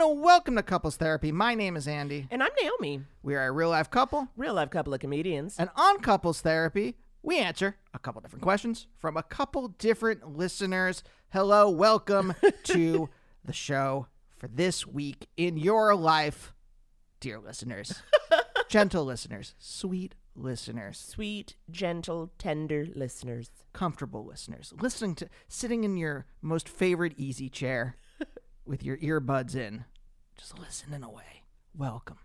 And welcome to Couples Therapy. My name is Andy. And I'm Naomi, We are a real life couple, real life couple of comedians. and on Couples Therapy, we answer a couple different questions from a couple different listeners. Hello, welcome to the show for this week in your life, dear listeners, gentle listeners, sweet listeners, Sweet, gentle, tender listeners. comfortable listeners, listening to sitting in your most favorite easy chair with your earbuds in, just listening away. Welcome.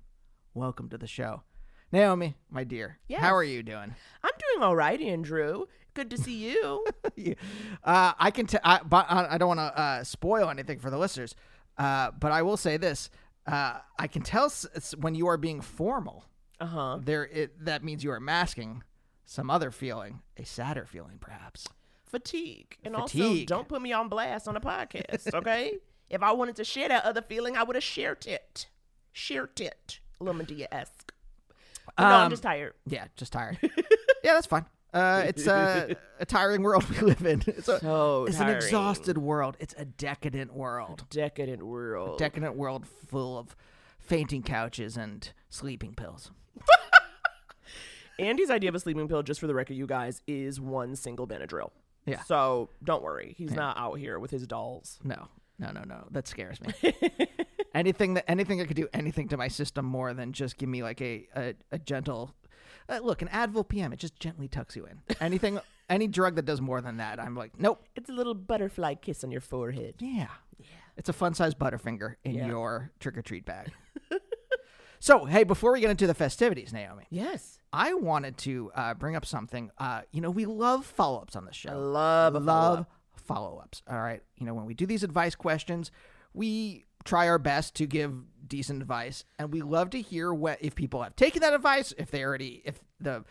Welcome to the show. Naomi, my dear, Yes. how are you doing? I'm doing all right, Andrew. Good to see you. You- uh, I can tell, I, but I I don't want to uh, spoil anything for the listeners, uh, but I will say this: uh, I can tell s- when you are being formal. Uh huh. There, it, that means you are masking some other feeling, a sadder feeling, perhaps. Fatigue. And also, don't put me on blast on a podcast, okay? if I wanted to share that other feeling, I would have shared it. Shared it. Lil Medea esque. no, I'm Um, just tired. Yeah, just tired. yeah, that's fine. Uh, it's a, a tiring world we live in. It's, a, So it's an exhausted world. It's a decadent world. Decadent world. Decadent world full of fainting couches and sleeping pills. Andy's idea of a sleeping pill, just for the record, you guys, is one single Benadryl. Yeah. So don't worry. He's not out here with his dolls. No, no, no, no. That scares me. anything that anything that could do anything to my system more than just give me like a a, a gentle uh, look. An Advil PM, it just gently tucks you in. Anything, any drug that does more than that, I'm like, nope. It's a little butterfly kiss on your forehead. Yeah. yeah. It's a fun sized Butterfinger in Yeah. your trick or treat bag. so, hey, before we get into the festivities, Naomi, Yes. I wanted to uh, bring up something. Uh, you know, we love follow ups on the show. I love a love. Follow ups. All right. You know, when we do these advice questions, we try our best to give decent advice, and we love to hear what if people have taken that advice, if they already if the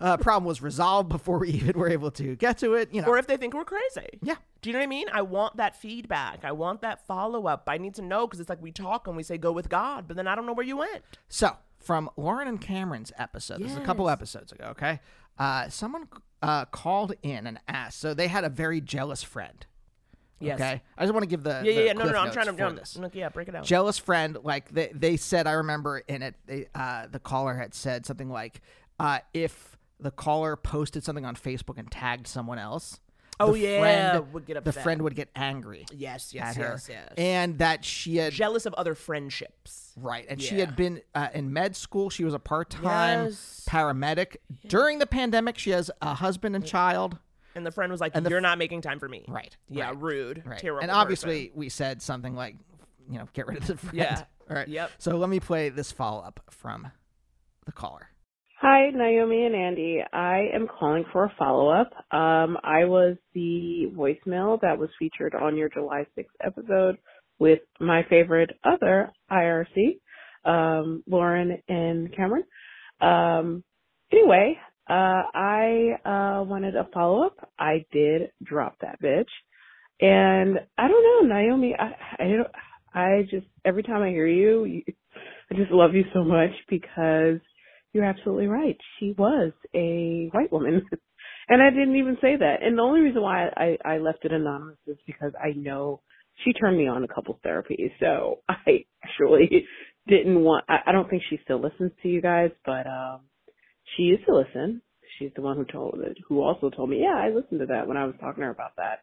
uh, problem was resolved before we even were able to get to it. You know, Or if they think we're crazy. yeah. Do you know what I mean? I want that feedback. I want that follow up. I need to know because it's like we talk and we say go with God, but then I don't know where you went. So, from Lauren and Cameron's episode, this is a couple episodes ago, okay? Uh, someone uh, called in and asked. So, they had a very jealous friend. Yes. Okay. I just want to give the. Yeah, the yeah, yeah. No, no, no. I'm trying to. No, this. look, yeah, break it down. Jealous friend, like they, they said, I remember in it, they, uh, the caller had said something like, uh, if the caller posted something on Facebook and tagged someone else, Oh, the yeah, friend, would get the friend would get angry yes, yes, yes, yes. and that she had Jealous of other friendships. Right. And she had been uh, in med school. She was a part time Yes. paramedic. During the pandemic, she has a husband and child. And the friend was like, And "You're f- not making time for me." Right. Yeah, right, rude. Right. Terrible. and obviously, we said something like, you know, get rid of the friend. Yeah. All right. Yep. So let me play this follow up from the caller. Hi, Naomi and Andy. I am calling for a follow up. Um, I was the voicemail that was featured on your July 6th episode with my favorite other IRC, um, Lauren and Cameron. Um, anyway, uh, I uh, wanted a follow up. I did drop that bitch. And I don't know, Naomi, I, I don't, I just, every time I hear you, you I just love you so much because you're absolutely right. She was a white woman. and I didn't even say that. And the only reason why I, I left it anonymous is because I know she turned me on a couples therapy. So I actually didn't want, I, I don't think she still listens to you guys, but, um, she used to listen. She's the one who told who also told me, yeah, I listened to that when I was talking to her about that.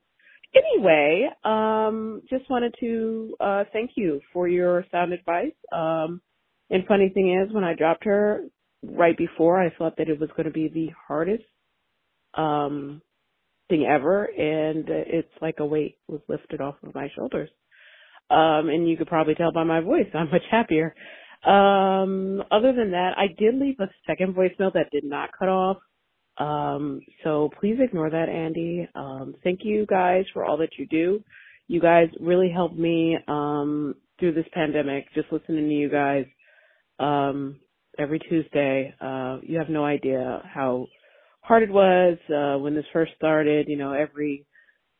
Anyway, um, just wanted to, uh, thank you for your sound advice. Um, and funny thing is, when I dropped her right before, I thought that it was going to be the hardest um, thing ever, and it's like a weight was lifted off of my shoulders. Um, and you could probably tell by my voice, I'm much happier. Um, other than that, I did leave a second voicemail that did not cut off. Um, so please ignore that, Andy. Um, thank you guys for all that you do. You guys really helped me um, through this pandemic. Just listening to you guys um, every Tuesday. Uh, you have no idea how hard it was uh, when this first started. You know, every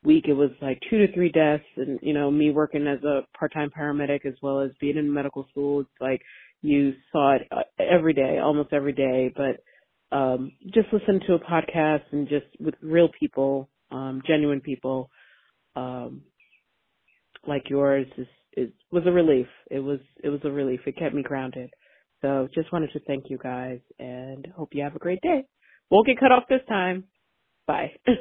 week it was like two to three deaths, and you know, me working as a part-time paramedic as well as being in medical school. It's like you saw it uh, every day, almost every day. But um, just listen to a podcast and just with real people, um, genuine people. Um, like yours is, is was a relief. It was it was a relief. It kept me grounded. So just wanted to thank you guys and hope you have a great day. Won't get cut off this time. Bye.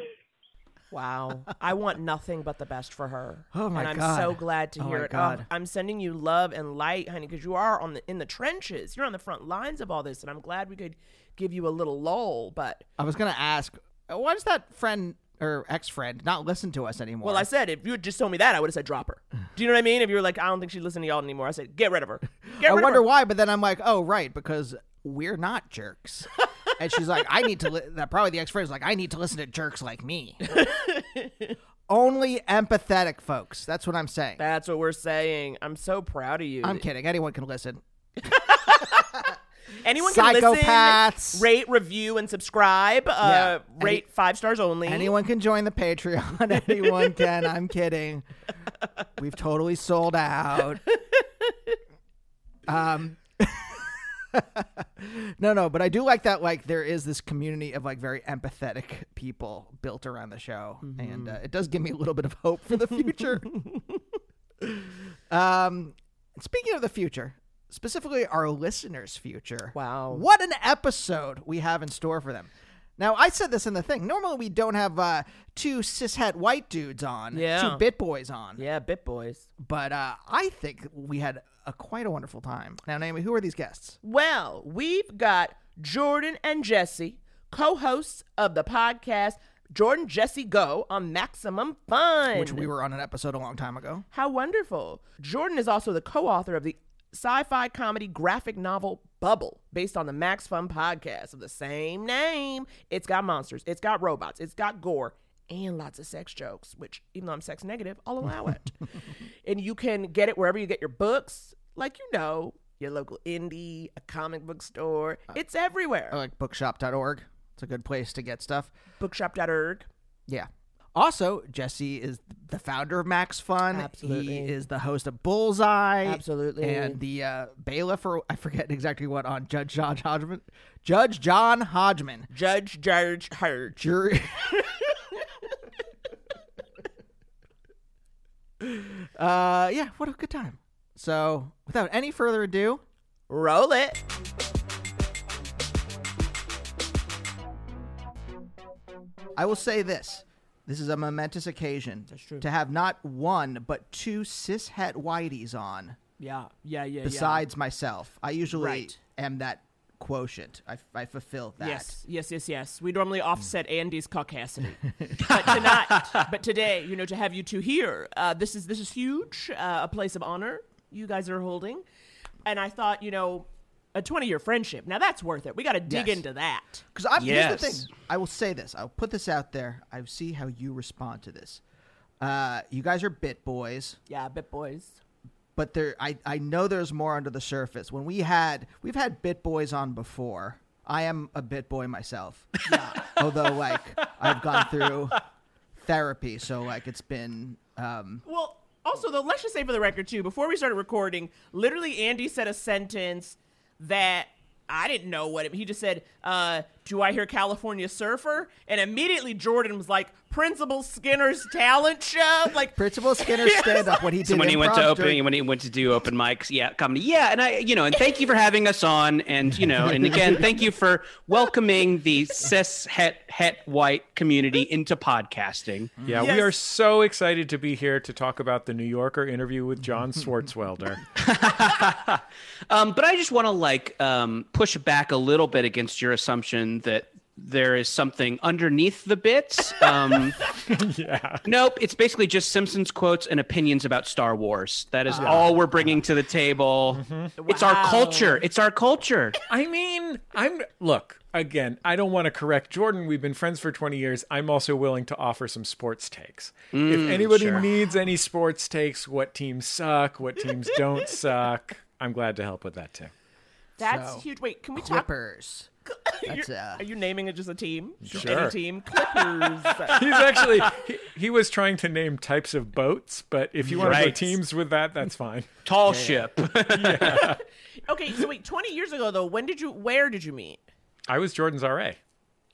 Wow. I want nothing but the best for her. Oh, my god. And I'm God. so glad to Oh, hear my it. God. I'm sending you love and light, honey, because you are on the in the trenches. You're on the front lines of all this, and I'm glad we could give you a little lull. But I was going to ask, uh, why does that friend or ex friend not listen to us anymore? well, I said if you had just told me that, I would have said drop her. Do you know what I mean? If you were like, I don't think she listens to y'all anymore, I said get rid of her. Get I rid wonder of her. why, but then I'm like, oh, right, because we're not jerks. and she's like, I need to. Li-, that probably the ex friend is like, I need to listen to jerks like me. Only empathetic folks. That's what I'm saying. That's what we're saying. I'm so proud of you. I'm kidding. Anyone can listen. Anyone can Psychopaths. listen, rate, review, and subscribe. Uh, Yeah. Rate five stars only. Anyone can join the Patreon. Anyone can. I'm kidding. We've totally sold out. Um No, no, but I do like that like there is this community of like very empathetic people built around the show and uh, it does give me a little bit of hope for the future. um speaking of the future, specifically our listeners' future. Wow. What an episode we have in store for them. Now, I said this in the thing. Normally, we don't have uh, two cishet white dudes on, Yeah. two bit boys on. Yeah, Bit Boys. But uh, I think we had a quite a wonderful time. Now, Naomi, who are these guests? Well, we've got Jordan and Jesse, co hosts of the podcast Jordan Jesse Go on Maximum Fun. Which we were on an episode a long time ago. How wonderful. Jordan is also the co author of the sci fi comedy graphic novel Bubble, based on the Max Fun podcast of the same name. It's got monsters, it's got robots, it's got gore, and lots of sex jokes, which even though I'm sex negative, I'll allow it. and you can get it wherever you get your books, like you know, your local indie, a comic book store. Uh, it's everywhere. Or like bookshop.org. It's a good place to get stuff. Bookshop.org. Yeah. Also, Jesse is the founder of Max Fun. Absolutely. He is the host of Bullseye. Absolutely. And the uh, bailiff, or I forget exactly what, on Judge John Hodgman. Judge John Hodgman. Judge George Hurd. Jury. uh, yeah, what a good time. So, without any further ado, Roll it. I will say this. This is a momentous occasion to have not one but two cishet whiteys on Yeah, yeah, yeah. besides myself. I usually Right. am that quotient. I, I fulfill that. Yes, yes, yes, yes. We normally offset Andy's caucasity, but tonight, but today, you know, to have you two here, uh, this is this is huge, uh, a place of honor you guys are holding, and I thought, you know, a twenty-year friendship. Now that's worth it. We got to dig Yes. into that. Because I'm here's the Yes. thing. I will say this. I'll put this out there. I will see how you respond to this. Uh, you guys are bit boys, Yeah, bit boys. but there I, I know there's more under the surface. When we had we've had bit boys on before. I am a bit boy myself. Yeah. Although like I've gone through therapy, so like it's been um Well, also though, let's just say for the record too, before we started recording, literally Andy said a sentence that I didn't know what it. He just said, uh, "Do I hear California Surfer?" And immediately Jordan was like, "Principal Skinner's talent show." Like, Principal Skinner's stand up when he did So when he went to improv open, during- when he went to do open mics, yeah, comedy, yeah, and I, you know, and thank you for having us on, and you know, and again, thank you for welcoming the cis het het white community into podcasting. Yeah, Yes. we are so excited to be here to talk about the New Yorker interview with John Swartzwelder. Um, but I just want to like um, push back a little bit against your assumption that there is something underneath the bits. Um, yeah. Nope, it's basically just Simpsons quotes and opinions about Star Wars. That is all we're bringing to the table. It's our culture. It's our culture. I mean, I'm look, again, I don't want to correct Jordan. We've been friends for 20 years. I'm also willing to offer some sports takes. if anybody sure. needs any sports takes, what teams suck, what teams don't suck, I'm glad to help with that too. that's So, huge. Wait, can we talk? Clippers. That's You're- uh Are you naming it just a team? Just Sure. Any team? Clippers. He's actually he, he was trying to name types of boats, but if you want to go teams with that, that's fine. Tall ship. yeah. okay, so wait, 20 years ago though, when did you? Where did you meet? I was Jordan's RA.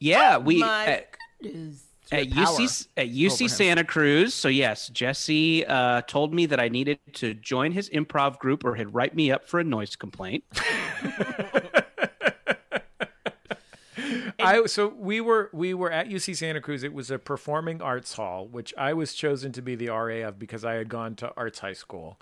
yeah, we My at, goodness. at UC at UC Santa Cruz. So yes, Jesse uh, told me that I needed to join his improv group or he'd write me up for a noise complaint. I so we were we were at UC Santa Cruz. It was a performing arts hall, which I was chosen to be the RA of because I had gone to arts high school,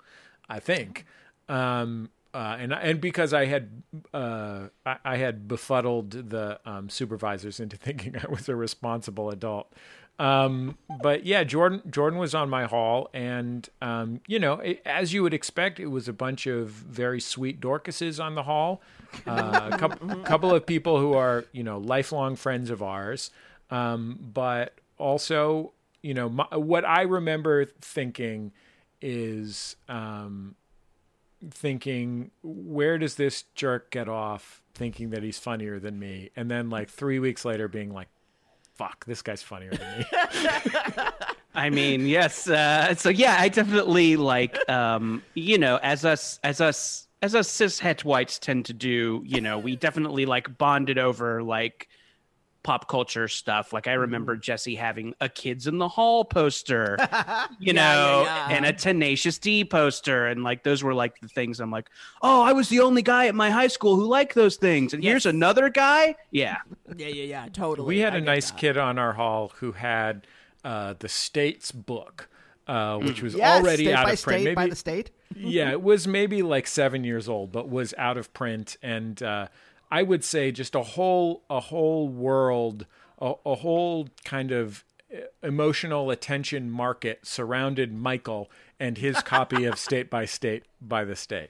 I think, um, uh, and and because I had uh, I, I had befuddled the um, supervisors into thinking I was a responsible adult. Um, but yeah, Jordan Jordan was on my hall, and um, you know, it, as you would expect, it was a bunch of very sweet Dorcases on the hall. Uh, a couple, couple of people who are you know lifelong friends of ours, um, but also you know my, what I remember thinking is um, thinking where does this jerk get off thinking that he's funnier than me, and then like three weeks later being like, fuck, this guy's funnier than me. I mean, yes. Uh, so yeah, I definitely like, um, you know, as us, as us, as us cis het whites tend to do. You know, we definitely like bonded over like pop culture stuff. Like I remember Jesse having a "Kids in the Hall" poster, you know, yeah, yeah. and a Tenacious D poster, and like those were like the things. I'm like, oh, I was the only guy at my high school who liked those things, and here's another guy. Yeah, Yeah, yeah, yeah, totally. we had I a nice that. kid on our hall who had uh, the state's book, uh, which was yes, already out by of print. state by the state. yeah, it was maybe like seven years old, but was out of print, and uh, I would say just a whole a whole world, a, a whole kind of uh, emotional attention market surrounded Michael and his copy of State by State by the State.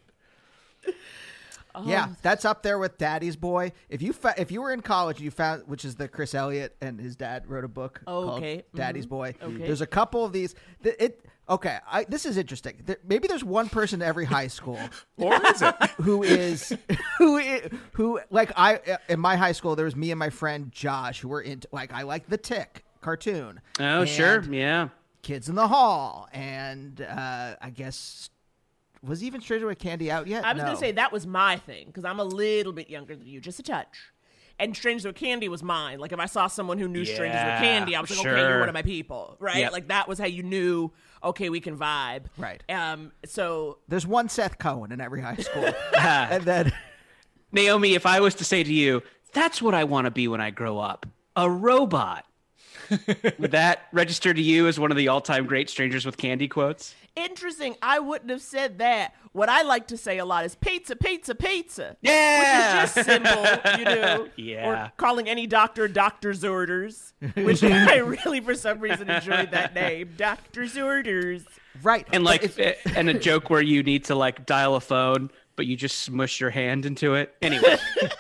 Yeah, that's up there with Daddy's Boy. If you fa- if you were in college you found which is the Chris Elliott and his dad wrote a book Oh, called okay. Daddy's Boy. Okay. There's a couple of these. th- It okay. I, this is interesting. There, maybe there's one person in every high school Or is it? who is who who like I in my high school there was me and my friend Josh who were into like I like the Tick cartoon. Oh, sure. Yeah. Kids in the Hall and uh, I guess was even Stranger with Candy out yet? I was No. gonna say that was my thing because I'm a little bit younger than you, just a touch. And Strangers with Candy was mine. Like if I saw someone who knew Strangers with Candy, I was like, okay, you're one of my people, right? Yep. Like that was how you knew, okay, we can vibe, Right. Um, so There's one Seth Cohen in every high school, and then Naomi, if I was to say to you, that's what I want to be when I grow up a robot. Would that register to you as one of the all time great Strangers with Candy quotes? Interesting. I wouldn't have said that. What I like to say a lot is pizza, pizza, pizza. Yeah. Which is just simple, you know. Yeah. Or calling any doctor doctor's orders, which I really, for some reason, enjoyed that name, doctor's orders. right And like, eh, and a joke where you need to like dial a phone, but you just smush your hand into it. Anyway,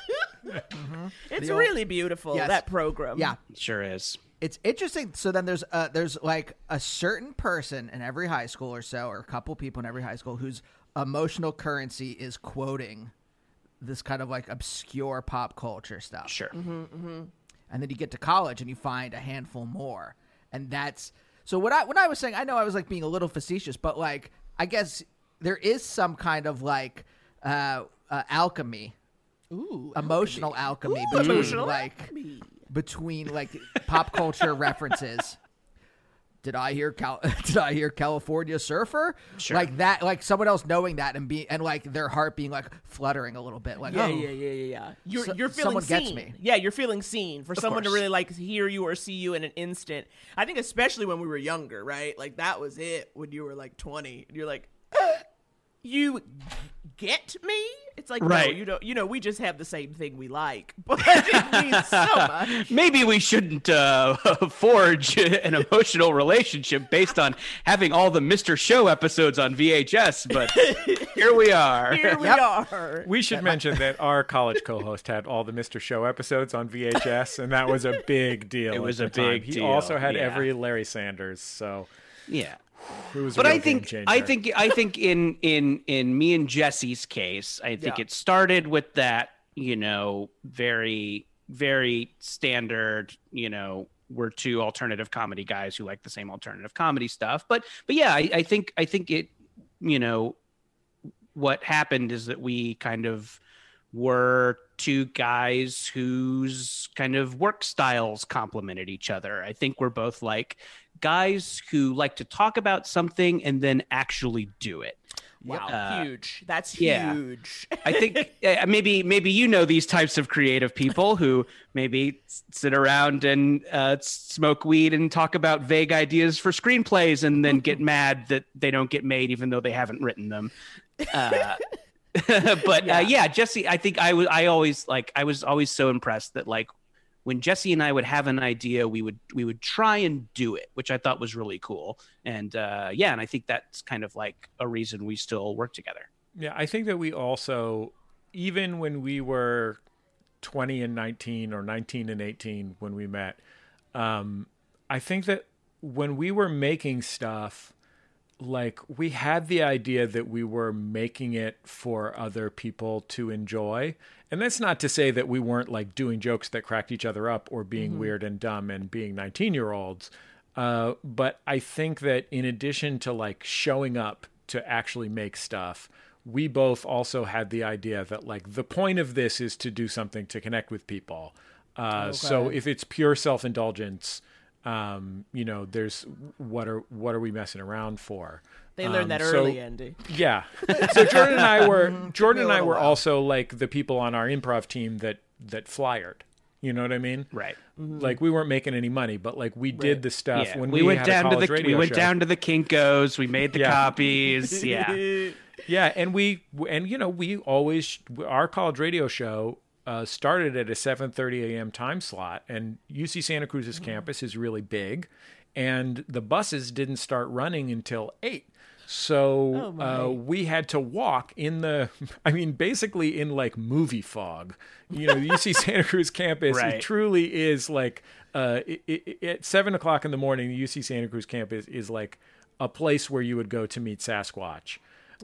It's old- really beautiful Yes. that program. yeah, it sure is. It's interesting. So then there's uh there's like a certain person in every high school or so, or a couple people in every high school whose emotional currency is quoting this kind of like obscure pop culture stuff. Sure. and then you get to college and you find a handful more and that's so what i when i was saying i know i was like being a little facetious but like i guess there is some kind of like uh, uh alchemy Ooh. emotional alchemy, Ooh, between emotional like alchemy. Between like pop culture references did I hear Cal- did I hear California surfer? Sure. Like that like someone else knowing that and be and like their heart being like fluttering a little bit like Yeah, oh yeah, yeah, yeah, yeah. You're So- you're feeling someone seen. gets me. Yeah, you're feeling seen. For someone to really like hear you or see you in an instant. I think especially when we were younger, right? Like that was it when you were like 20. You're like, you get me? It's like no, Right. you don't. You know, we just have the same thing we like, but it means so much. Maybe we shouldn't uh, forge an emotional relationship based on having all the Mr. Show episodes on VHS, but here we are. Here we Yep. are. We should mention that our college co-host had all the Mr. Show episodes on VHS, and that was a big deal. It was the a time. big He also had yeah. every Larry Sanders, so Yeah. It was. But real I think I think I think in in in me and Jesse's case, I think Yeah. it started with that, you know, very very standard, you know, we're two alternative comedy guys who like the same alternative comedy stuff. But but yeah, I, I think I think it, you know, what happened is that we kind of were two guys whose kind of work styles complemented each other. I think we're both like guys who like to talk about something and then actually do it. Wow, Uh, huge. That's yeah. huge. I think uh, maybe maybe you know these types of creative people who maybe sit around and uh, smoke weed and talk about vague ideas for screenplays and then get mad that they don't get made even though they haven't written them. Uh, but yeah. Uh, yeah, Jesse, I think I was I always like I was always so impressed that like when Jesse and I would have an idea, we would we would try and do it, which I thought was really cool. And uh, yeah, and I think that's kind of like a reason we still work together. Yeah, I think that we also, even when we were 20 and 19 or 19 and 18 when we met, um, I think that when we were making stuff, like we had the idea that we were making it for other people to enjoy. And that's not to say that we weren't like doing jokes that cracked each other up or being weird and dumb and being 19 year olds. Uh, but I think that in addition to like showing up to actually make stuff, we both also had the idea that like the point of this is to do something to connect with people. Uh, So if it's pure self indulgence, um, you know, there's what are what are we messing around for? They learned Um, that so- early, Andy. yeah. So Jordan and I were Jordan and I were while. also like the people on our improv team that that flyered. You know what I mean? Right. Like we weren't making any money, but like we did the stuff Yeah. when we, we, went had a down to the radio we went show. down to the Kinkos. We made the Yeah. copies. Yeah. Yeah, and we and you know we always our college radio show uh, started at a 7:30 a.m. time slot, and UC Santa Cruz's campus is really big, and the buses didn't start running until eight. So Oh, uh, we had to walk in the, I mean, basically in like movie fog. You know, the UC Santa Cruz campus Right. it truly is like uh, it, it, at seven o'clock in the morning. The UC Santa Cruz campus is like a place where you would go to meet Sasquatch.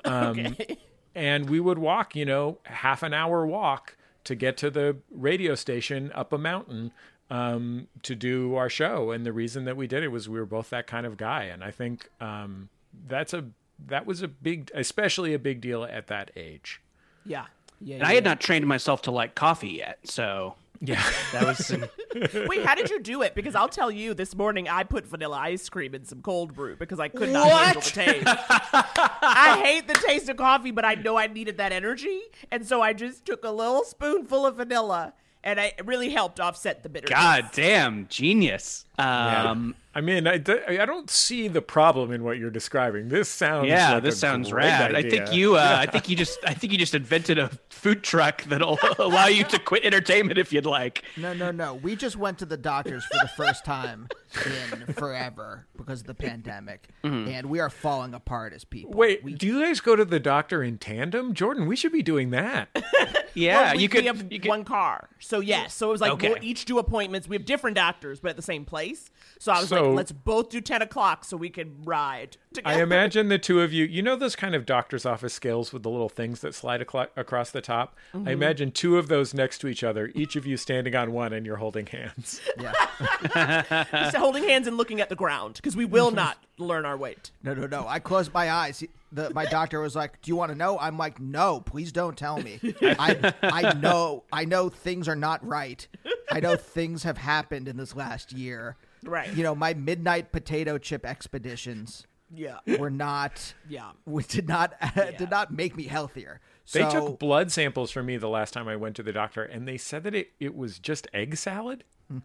Um, And we would walk, you know, half an hour walk to get to the radio station up a mountain um, to do our show. And the reason that we did it was we were both that kind of guy. And I think um, that's a that was a big, especially a big deal at that age. Yeah. Yeah. And I had not trained myself to like coffee yet, so Yeah. that was Wait, how did you do it? Because I'll tell you, this morning I put vanilla ice cream in some cold brew because I could not handle the taste. I hate the taste of coffee, but I know I needed that energy, and so I just took a little spoonful of vanilla, and I, it really helped offset the bitterness. God damn genius. Um, I mean, I don't see the problem in what you're describing. This sounds yeah, like this a sounds great rad. I think you. Uh, I think you just. I think you just invented a food truck that'll allow you to quit entertainment if you'd like. No, no, no. We just went to the doctors for the first time in forever because of the pandemic, and we are falling apart as people. Wait, we, do you guys go to the doctor in tandem, Jordan? We should be doing that. Yeah, Well, we, you could. we have you could- one car, so yes. So it was like Okay. we'll each do appointments. We have different doctors, but at the same place. So I was So- like, let's both do ten o'clock so we can ride. Together. I imagine the two of you, you know those kind of doctor's office scales with the little things that slide aclo- across the top? Mm-hmm. I imagine two of those next to each other, each of you standing on one and you're holding hands. yeah. Just holding hands and looking at the ground because we will not learn our weight. No, no, no. I closed my eyes. The, my doctor was like, "Do you want to know?" I'm like, "No, please don't tell me. I, I know, I know things are not right. I know things have happened in this last year. Right. You know, my midnight potato chip expeditions Yeah. were not. Yeah. We did not did not make me healthier. They So, took blood samples from me the last time I went to the doctor, and they said that it, it was just egg salad.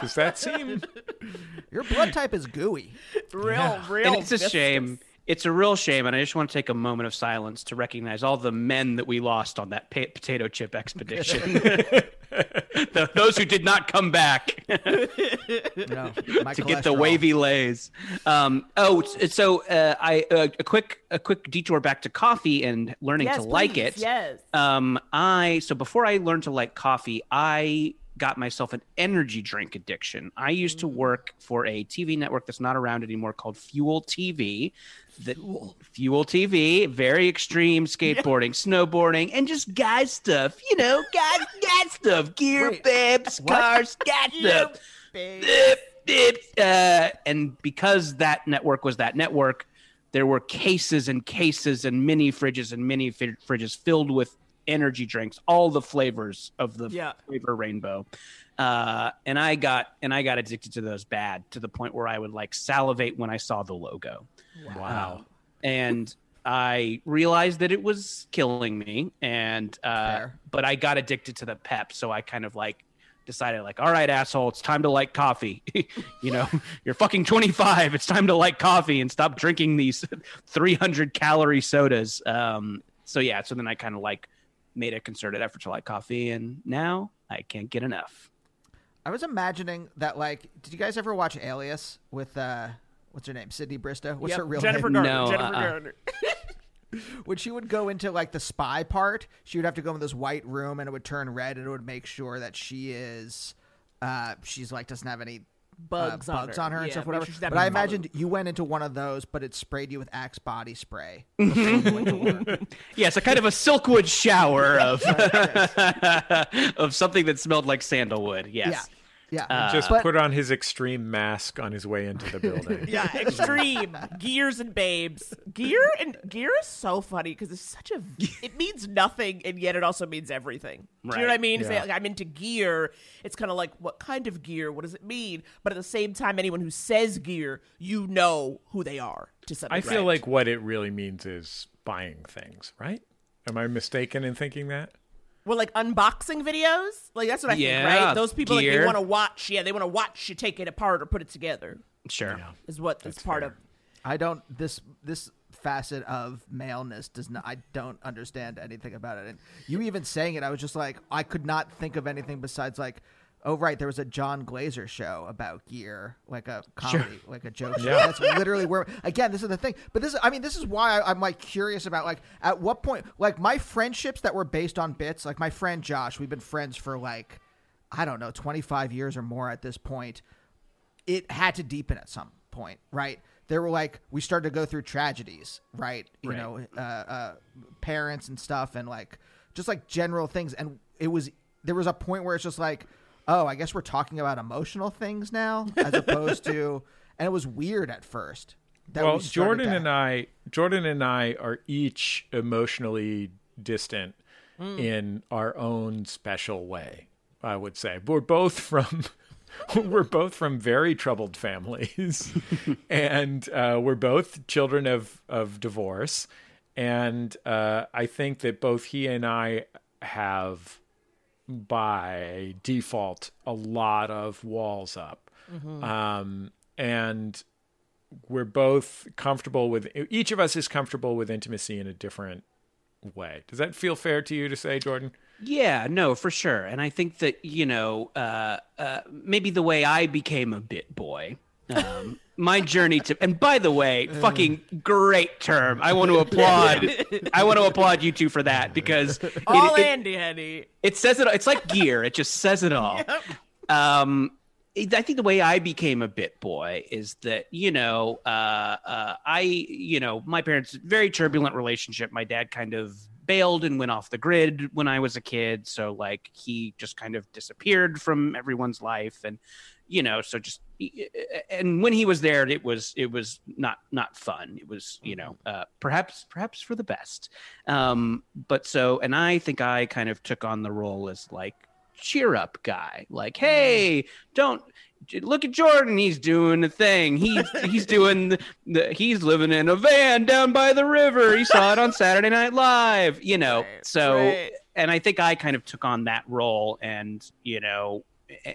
Does that seem? your blood type is gooey. Real, real. and it's a shame. It's a real shame, and I just want to take a moment of silence to recognize all the men that we lost on that pa- potato chip expedition. Th- Those who did not come back No, to get the wavy lays. Um, oh, so uh, I uh, a quick a quick detour back to coffee and learning Yes, to like it. Yes. Um, I so before I learned to like coffee, I got myself an energy drink addiction. I used to work for a TV network that's not around anymore called Fuel TV. That Fuel, TV, very extreme skateboarding, snowboarding, and just guy stuff. You know, guy guy stuff, gear, Wait, babes, cars, guy stuff. Uh, and because that network was that network, there were cases and cases and mini fridges and mini fridges filled with energy drinks, all the flavors of the Yeah. flavor rainbow. Uh, and I got and I got addicted to those bad to the point where I would like salivate when I saw the logo Wow. and I realized that it was killing me. And uh, but I got addicted to the pep, so I kind of like decided like, all right, asshole, it's time to like coffee. you know, you're fucking 25. It's time to like coffee and stop drinking these 300 calorie sodas. Um, so yeah, so then I kind of like made a concerted effort to like coffee, and now I can't get enough. I was imagining that. Like, did you guys ever watch Alias with uh, what's her name, Sydney Bristow? What's Yep, her real name? Jennifer name? Garner. No, Jennifer uh-uh. Garner. when she would go into like the spy part, she would have to go in this white room and it would turn red and it would make sure that she is uh she's like doesn't have any Bugs uh, on bugs her. on her and Yeah, stuff whatever. sure but I imagined you went into one of those but it sprayed you with Axe body spray. Yes, a kind of a silkwood shower of of something that smelled like sandalwood. Yes. Yeah. Yeah. Uh, just but, put on his extreme mask on his way into the building. Yeah, extreme gears and babes. Gear and gear is so funny because it's such a. It means nothing and yet it also means everything. Do you know what I Right. mean? Say, Yeah. like, I'm into gear. It's kind of like what kind of gear? What does it mean? But at the same time, anyone who says gear, you know who they are to some I degree. feel like what it really means is buying things, right? Am I mistaken in thinking that? Well, like unboxing videos. Like that's what I Yeah, think, right? Those people like they want to watch. Yeah, they want to watch you take it apart or put it together. Sure. Is what that's, part fair. of. I don't this this facet of maleness does not I don't understand anything about it. And you even saying it, I was just like I could not think of anything besides like Oh right, there was a Jon Glaser show about gear, like a comedy, like a joke show. Yeah. That's literally where. Again, this is the thing. But this, is, I mean, this is why I, I'm like curious about like at what point, like my friendships that were based on bits. Like my friend Josh, we've been friends for like I don't know, 25 years or more at this point. It had to deepen at some point, right? There were like we started to go through tragedies, right? You Right. know, uh, uh, parents and stuff, and like just like general things. And it was there was a point where it's just like, oh, I guess we're talking about emotional things now, as opposed to, and it was weird at first. that well, we Jordan to- and I, Jordan and I are each emotionally distant in our own special way. I would say we're both from. we're both from very troubled families, and uh, we're both children of of divorce. And uh, I think that both he and I have, by default, a lot of walls up. Um, and we're both comfortable with each of us is comfortable with intimacy in a different way. Does that feel fair to you to say, Jordan? Yeah, no, for sure. And I think that, you know, uh, uh, maybe the way I became a bit boy, um, my journey to, and by the way, fucking great term. I want to applaud, I want to applaud you two for that because it, All it- Andy, Henny. it says it. It's like gear. It just says it all. Um, I think the way I became a bit boy is that you know, uh, uh, I you know, my parents very turbulent relationship. My dad kind of bailed and went off the grid when I was a kid, so like he just kind of disappeared from everyone's life, and you know, so just and when he was there, it was it was not not fun. It was you know, uh, perhaps perhaps for the best. Um, but so, and I think I kind of took on the role as like cheer up guy. Like, hey, don't look at Jordan. He's doing the thing. He's he's doing the, the he's living in a van down by the river. He saw it on Saturday Night Live. You know, so right. and I think I kind of took on that role, and you know,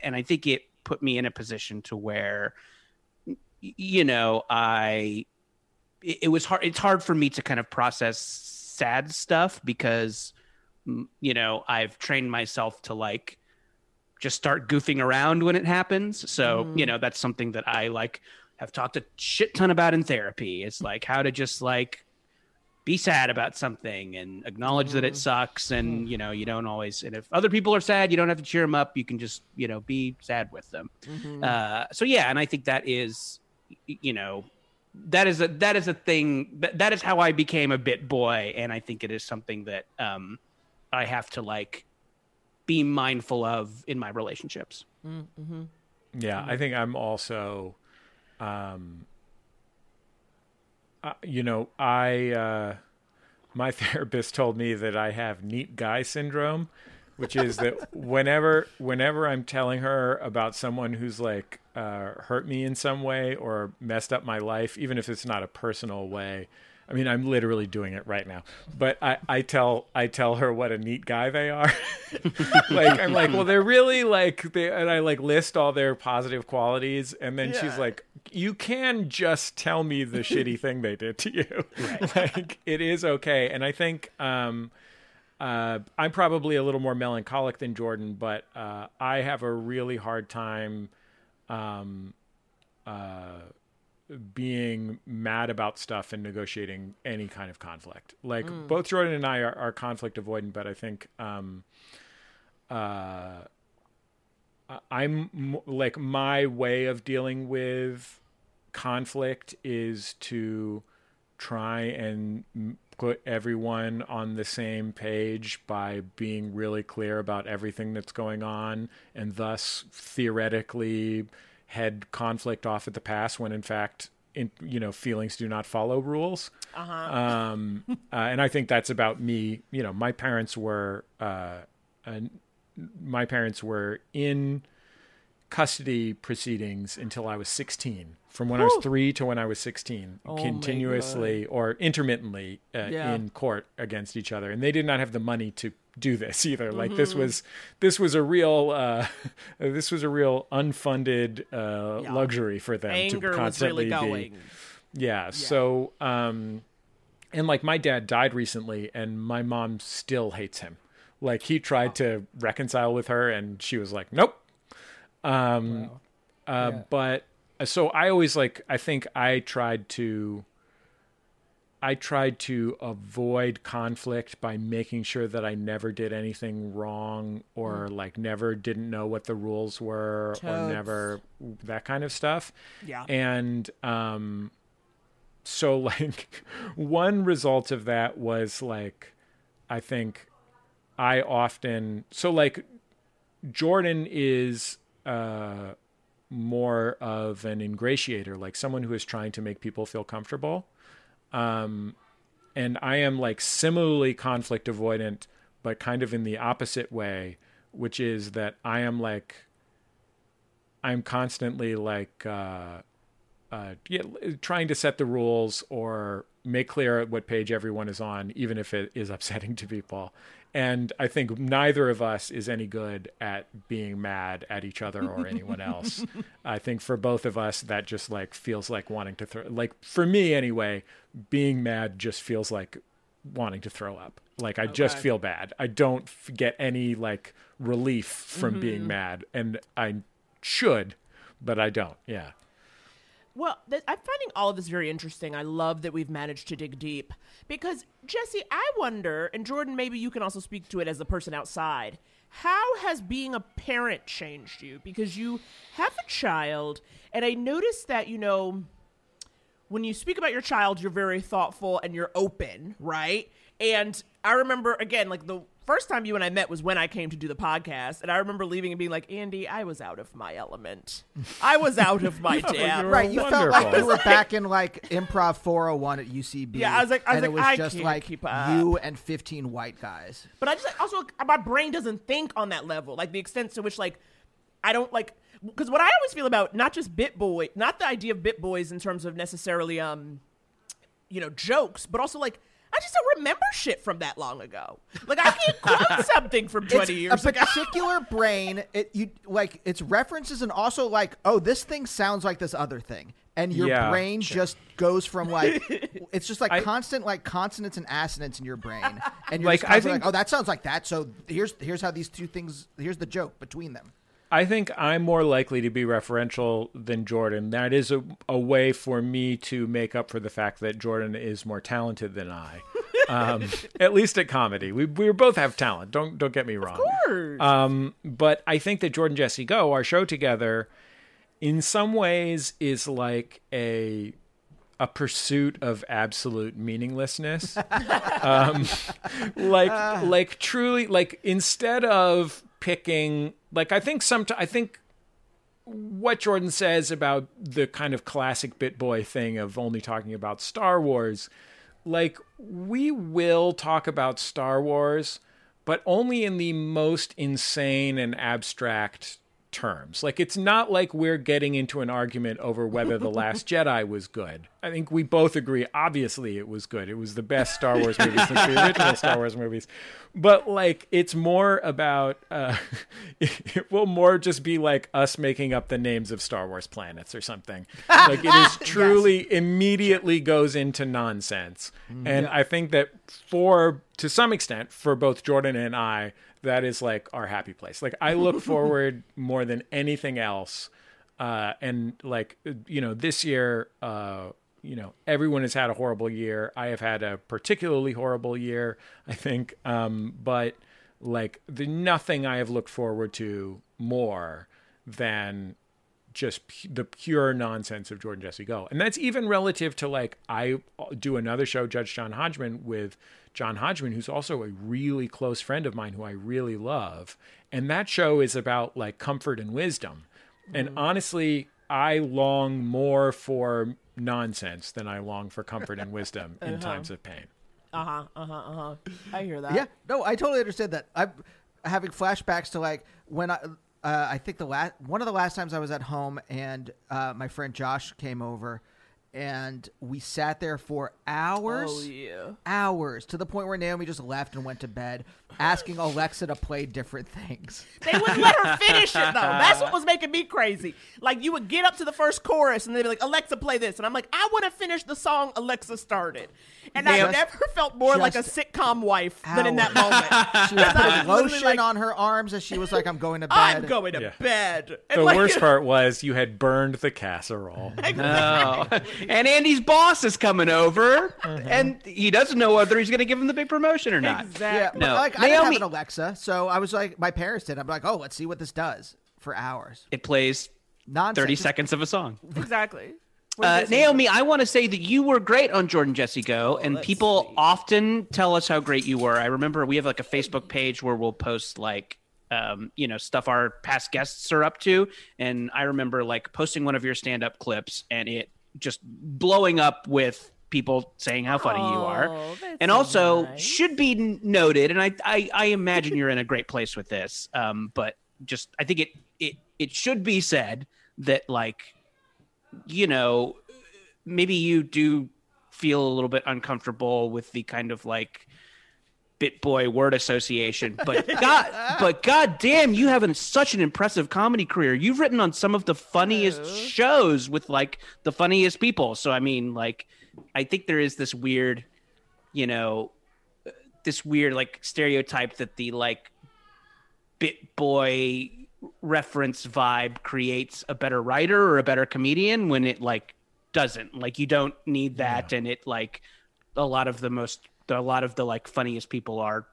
and I think it put me in a position to where, you know, I it, it was hard. It's hard for me to kind of process sad stuff because mm, you know I've trained myself to like just start goofing around when it happens. So you know that's something that I like have talked a shit ton about in therapy. It's like how to just like be sad about something and acknowledge that it sucks and you know you don't always and if other people are sad you don't have to cheer them up. You can just you know be sad with them. Uh, so yeah and i think that is you know that is a that is a thing that, that is how i became a bit boy and i think it is something that um i have to like be mindful of in my relationships. Yeah, I think I'm also, um, uh, you know, I uh, my therapist told me that I have neat guy syndrome, which is that whenever whenever I'm telling her about someone who's like uh, hurt me in some way or messed up my life, even if it's not a personal way. I mean, I'm literally doing it right now, but I, I tell I tell her what a neat guy they are. like I'm like, well, they're really like, they, and I like list all their positive qualities, and then she's like, you can just tell me the shitty thing they did to you. like it is okay, and I think um, uh, I'm probably a little more melancholic than Jordan, but uh, I have a really hard time um, uh, being mad about stuff and negotiating any kind of conflict. Like both Jordan and I are, are conflict avoidant, but I think um, uh, I'm like my way of dealing with conflict is to try and put everyone on the same page by being really clear about everything that's going on and thus theoretically head conflict off at the pass when in fact in, you know feelings do not follow rules um, uh, and I think that's about me. You know, my parents were uh, uh, my parents were in custody proceedings until I was 16. From when I was three to when I was 16, Oh continuously or intermittently uh, Yeah. in court against each other, and they did not have the money to do this either. Like Mm-hmm. this was this was a real uh, this was a real unfunded uh, Yeah. luxury for them Anger to constantly really be going. yeah, So, um, and like my dad died recently, and my mom still hates him. Like he tried to reconcile with her, and she was like, "Nope." Um, uh, But so I always like. I think I tried to. I tried to avoid conflict by making sure that I never did anything wrong or like never didn't know what the rules were or never that kind of stuff. Yeah. And um so like one result of that was like I think I often so like Jordan is uh more of an ingratiator, like someone who is trying to make people feel comfortable. Um and I am like similarly conflict avoidant, but kind of in the opposite way, which is that I am like I'm constantly like uh uh, yeah, trying to set the rules or make clear what page everyone is on, even if it is upsetting to people. And I think neither of us is any good at being mad at each other or anyone else. I think for both of us, that just like feels like wanting to throw, like for me anyway, being mad just feels like wanting to throw up. Like I oh, just feel bad. I don't f- get any like relief from being mm-hmm. mad, and I should, but I don't. Yeah. Well, th- I'm finding all of this very interesting. I love that we've managed to dig deep. Because, Jesse, I wonder, and Jordan, maybe you can also speak to it as a person outside. How has being a parent changed you? Because you have a child, and I noticed that, you know, when you speak about your child, you're very thoughtful and you're open, right? And I remember, again, like the first time you and I met was when I came to do the podcast. And I remember leaving and being like, Andy, I was out of my element. I was out of my depth. Right, you felt like Wonderful. you were back in like improv 401 at UCB. Yeah, I was like- I was and like, it was I just can't like keep up. you and 15 white guys. But I just like, also my brain doesn't think on that level, like the extent to which like I don't like because what I always feel about not just Bit Boy, not the idea of Bit Boys in terms of necessarily um you know jokes, but also like I just don't remember shit from that long ago. Like I can't quote something from twenty it's years a ago. particular brain. It you like its references and also like oh this thing sounds like this other thing, and your Yeah, brain just goes from like it's just like I- constant like consonants and assonants in your brain, and you're Like, just I think- like oh that sounds like that. So here's here's how these two things here's the joke between them. I think I'm more likely to be referential than Jordan. That is a, a way for me to make up for the fact that Jordan is more talented than I. Um, at least at comedy, we we both have talent. Don't don't get me wrong. Of course. Um, but I think that Jordan Jesse Go, our show together, in some ways is like a a pursuit of absolute meaninglessness. um, like like truly like instead of picking like I think some I think what Jordan says about the kind of classic bit boy thing of only talking about Star Wars, like we will talk about Star Wars, but only in the most insane and abstract terms. Like it's not like we're getting into an argument over whether The Last Jedi was good. I think we both agree obviously it was good. It was the best Star Wars movie since the original Star Wars movies. But like it's more about uh it will more just be like us making up the names of Star Wars planets or something. Like it is truly immediately goes into nonsense. And I think that for to some extent for both Jordan and I that is like our happy place. Like I look forward more than anything else. Uh, and like you know, this year, uh, you know, everyone has had a horrible year. I have had a particularly horrible year, I think. Um, but like the nothing I have looked forward to more than just pu- the pure nonsense of Jordan Jesse Go. And that's even relative to like I do another show, Judge John Hodgman, with John Hodgman, who's also a really close friend of mine who I really love. And that show is about like comfort and wisdom. And honestly, I long more for nonsense than I long for comfort and wisdom in times of pain. Uh huh. Uh huh. Uh huh. I hear that. Yeah, no, I totally understand that. I'm having flashbacks to like when I, uh, I think the last one of the last times I was at home and uh, my friend Josh came over, and we sat there for hours. Oh yeah. Hours to the point where Naomi just left and went to bed, asking Alexa to play different things. They wouldn't let her finish it though. That's what was making me crazy. Like you would get up to the first chorus and they'd be like, "Alexa, play this," and I'm like, "I want to finish the song Alexa started." And I never felt more like a sitcom wife than in that moment. She was I putting was literally lotion like, on her arms as she was like, "I'm going to bed." I'm going to Yeah. bed. And The like- worst part was you had burned the casserole. Oh. and Andy's boss is coming over, uh-huh. and he doesn't know whether he's going to give him the big promotion or not. Exactly. but No. like I didn't have an Alexa, so I was like, my parents did. I'm like, oh, let's see what this does for hours. It plays Nonsense. 30 seconds of a song. Exactly. Uh. Naomi, I want to say that you were great on Jordan Jesse Go, and that's people sweet. often tell us how great you were. I remember we have like a Facebook page where we'll post like, um, you know, stuff our past guests are up to, and I remember like posting one of your stand-up clips and it just blowing up with people saying how funny you are, Oh, and so also nice. should be noted. And I, I, I imagine you're in a great place with this, um, but just I think it, it, it should be said that like you know, maybe you do feel a little bit uncomfortable with the kind of like bit boy word association, but God, but God damn, you have an, such an impressive comedy career. You've written on some of the funniest shows with like the funniest people. So I mean, like, I think there is this weird, you know, this weird like stereotype that the like bit boy reference vibe creates a better writer or a better comedian when it like doesn't like you don't need that and it like a lot of the most a lot of the like funniest people are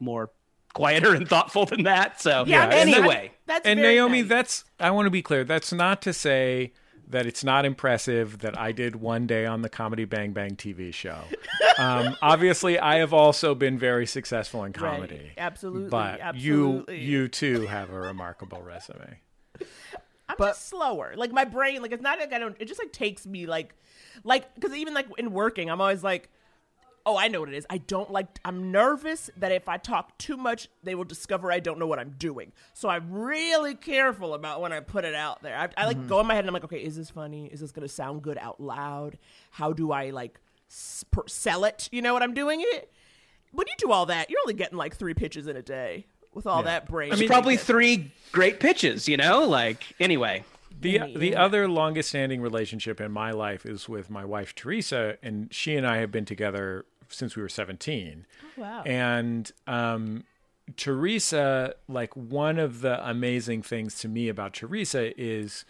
more quieter and thoughtful than that so Yeah, and that- anyway That's and Naomi, nice. that's I want to be clear. That's not to say that it's not impressive that I did one day on the Comedy Bang Bang TV show. um, obviously, I have also been very successful in Right. comedy. Absolutely, but absolutely. you you too have a remarkable resume. I'm But- just slower. Like my brain, like it's not like I don't. It just like takes me like, like because even like in working, I'm always like, oh, I know what it is. I don't like. I'm nervous that if I talk too much, they will discover I don't know what I'm doing. So I'm really careful about when I put it out there. I, I like mm-hmm. go in my head and I'm like, okay, is this funny? Is this gonna sound good out loud? How do I like s- per- sell it? You know what I'm doing it. When you do all that, you're only getting like three pitches in a day with all that brain. it's probably three great pitches you know like anyway The uh, the other longest standing relationship in my life is with my wife Teresa, and she and I have been together since we were seventeen. wow. And um, Teresa, like one of the amazing things to me about Teresa is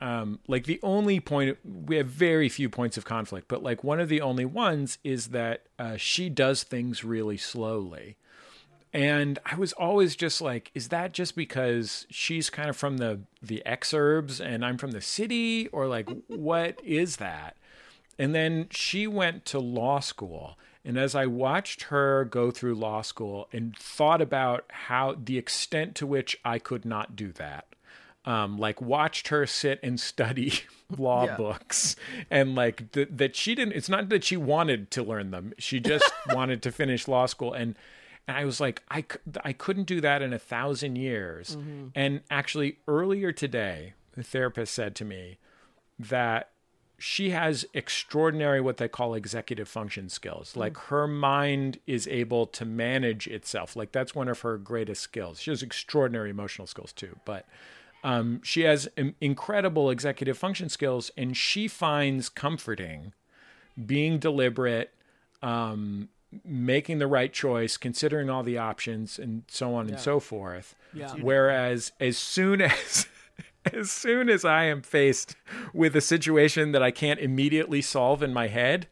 um, like the only point we have very few points of conflict, but like one of the only ones is that uh, she does things really slowly. And I was always just like, is that just because she's kind of from the the exurbs and I'm from the city, or like what is that? And then she went to law school. And as I watched her go through law school and thought about how the extent to which I could not do that, um, like watched her sit and study law Yeah. books and like th- that she didn't, it's not that she wanted to learn them. She just wanted to finish law school. And, and I was like, I, c- I couldn't do that in a thousand years. And actually, earlier today, the therapist said to me that she has extraordinary what they call executive function skills. Like her mind is able to manage itself. Like that's one of her greatest skills. She has extraordinary emotional skills too, but um, she has im- incredible executive function skills, and she finds comforting being deliberate, um, making the right choice, considering all the options, and so on and so forth. Yeah. Whereas as soon as as soon as I am faced with a situation that I can't immediately solve in my head,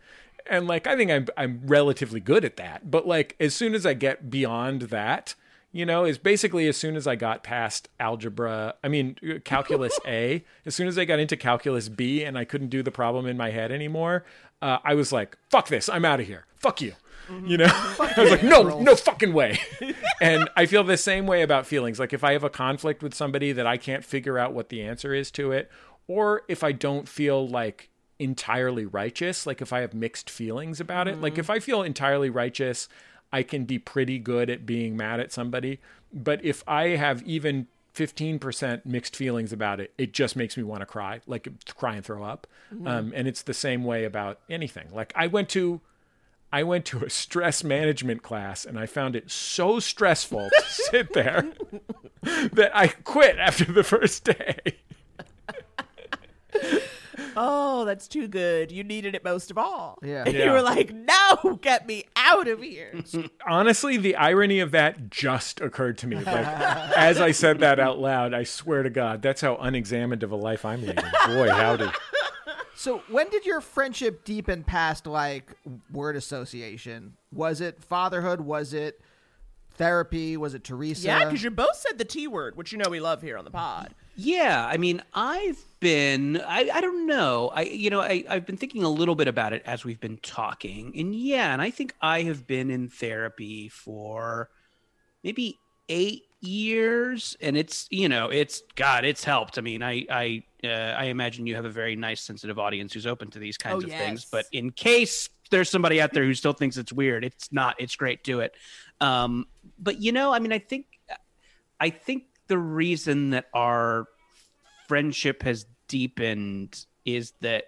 and like I think I'm I'm relatively good at that, but like as soon as I get beyond that, you know, is basically as soon as I got past algebra, I mean calculus A, as soon as I got into calculus B and I couldn't do the problem in my head anymore, uh, I was like, "Fuck this! I'm out of here. Fuck you." Mm-hmm. You know, I was like, no, no fucking way. and I feel the same way about feelings. Like if I have a conflict with somebody that I can't figure out what the answer is to it, or if I don't feel like entirely righteous, like if I have mixed feelings about it, like if I feel entirely righteous, I can be pretty good at being mad at somebody. But if I have even 15% mixed feelings about it, it just makes me want to cry, like cry and throw up. Um, and it's the same way about anything. Like I went to I went to a stress management class and I found it so stressful to sit there that I quit after the first day. oh, that's too good. You needed it most of all. Yeah. And Yeah. you were like, no, get me out of here. Honestly, the irony of that just occurred to me. Like as I said that out loud, I swear to God, that's how unexamined of a life I'm leading. Boy, howdy. So when did your friendship deepen past like word association? Was it fatherhood? Was it therapy? Was it Teresa? yeah, because you both said the T word, which you know we love here on the pod. Yeah, I mean, I've been, I, I don't know. I, you know, I, I've been thinking a little bit about it as we've been talking. And yeah, and I think I have been in therapy for maybe eight years. And it's, you know, it's, God, it's helped. I mean, I, I, uh, I imagine you have a very nice, sensitive audience who's open to these kinds Oh, of things. But in case there's somebody out there who still thinks it's weird, it's not, it's great. Do it. Um, but, you know, I mean, I think, I think the reason that our friendship has deepened is that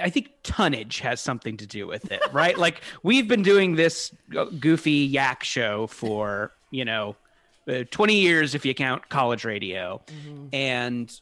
I think tonnage has something to do with it, right? like we've been doing this goofy yak show for, you know, uh, 20 years if you count college radio. And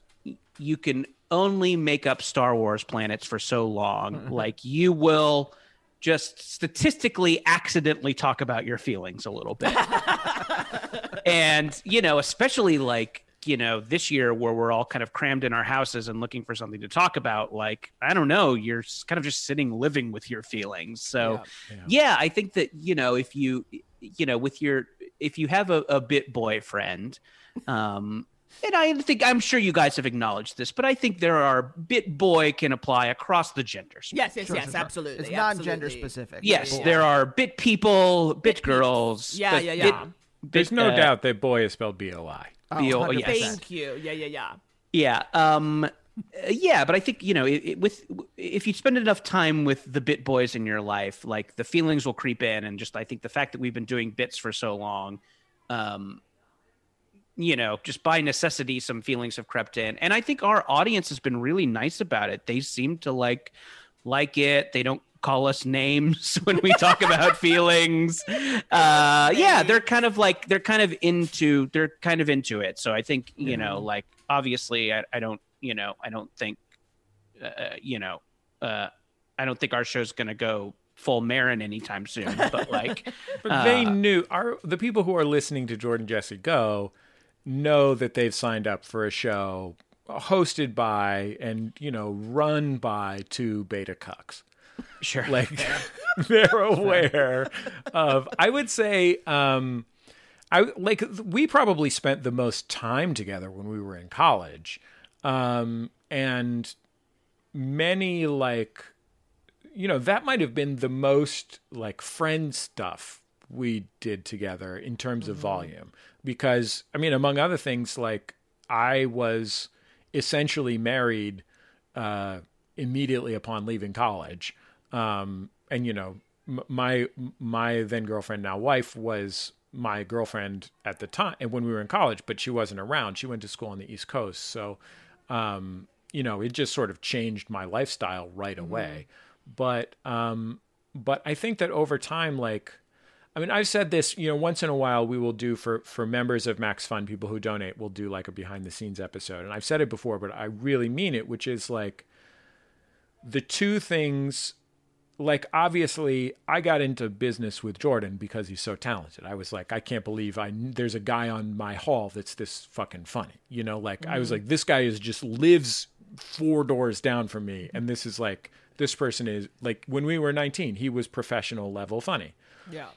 you can only make up Star Wars planets for so long. like you will just statistically accidentally talk about your feelings a little bit. And you know especially like you know this year where we're all kind of crammed in our houses and looking for something to talk about like i don't know you're kind of just sitting living with your feelings. So yeah, i think that you know if you you know with your if you have a, a bit boyfriend um and I think I'm sure you guys have acknowledged this, but I think there are bit boy can apply across the genders. Yes, yes, Sure, yes, sure, sure. absolutely. It's non-gender absolutely. specific. Yes, Yeah, yeah, there are bit people, bit, girls. Yeah, but yeah, bit- yeah. There's no uh, doubt that boy is spelled B O I. Oh, Be- oh, 100%. yes. Thank you. Yeah, yeah, yeah. Yeah. Um, uh, yeah, but I think you know, it, it, with if you spend enough time with the bit boys in your life, like the feelings will creep in, and just I think the fact that we've been doing bits for so long, um, you know, just by necessity, some feelings have crept in, and I think our audience has been really nice about it. They seem to like like it. They don't call us names when we talk about feelings. Uh, yeah, they're kind of like they're kind of into they're kind of into it. So I think you know, like obviously, I, I don't you know I don't think uh, you know uh, I don't think our show's gonna go full Maron anytime soon. But like, But they Uh, knew our the people who are listening to Jordan Jesse Go know that they've signed up for a show hosted by and you know run by two beta cucks. sure, Like they're aware of. I would say, um, I like we probably spent the most time together when we were in college, um, and many like you know that might have been the most like friend stuff we did together in terms of volume because i mean among other things like i was essentially married uh immediately upon leaving college. Um and you know m- my my then girlfriend now wife was my girlfriend at the time and when we were in college but she wasn't around. She went to school on the east coast. So um you know it just sort of changed my lifestyle right away. But um but i think that over time like i mean i've said this you know once in a while we will do for for members of max fun people who donate we'll do like a behind the scenes episode and i've said it before but i really mean it which is like the two things like obviously I got into business with Jordan because he's so talented. I was like, I can't believe I there's a guy on my hall that's this fucking funny. You know, like I was mm. like, this guy is just lives four doors down from me, and this is like this person is like when we were 19, he was professional level funny Yeah.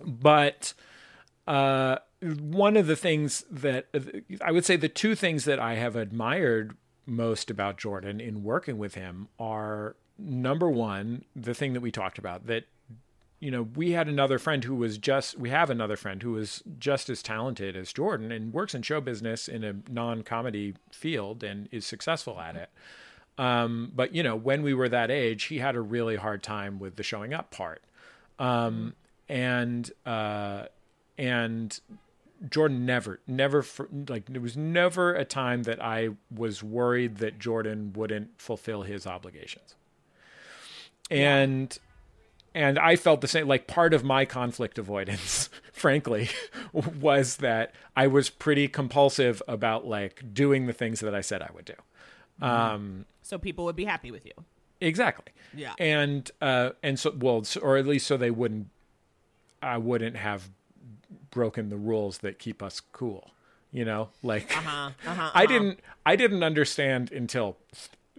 But uh, one of the things that I would say the two things that I have admired most about Jordan in working with him are number one, the thing that we talked about that you know we had another friend who was just we have another friend who was just as talented as Jordan and works in show business in a non-comedy field and is successful at it. Um, but you know, when we were that age, he had a really hard time with the showing up part. Um, and uh, and Jordan never, never, for, like there was never a time that I was worried that Jordan wouldn't fulfill his obligations. And and I felt the same. Like part of my conflict avoidance, frankly, was that I was pretty compulsive about like doing the things that I said I would do. Um, So people would be happy with you. Exactly. Yeah. And uh, and so well, so, or at least so they wouldn't. I wouldn't have broken the rules that keep us cool. You know, like Uh-huh, uh-huh, I didn't. I didn't understand until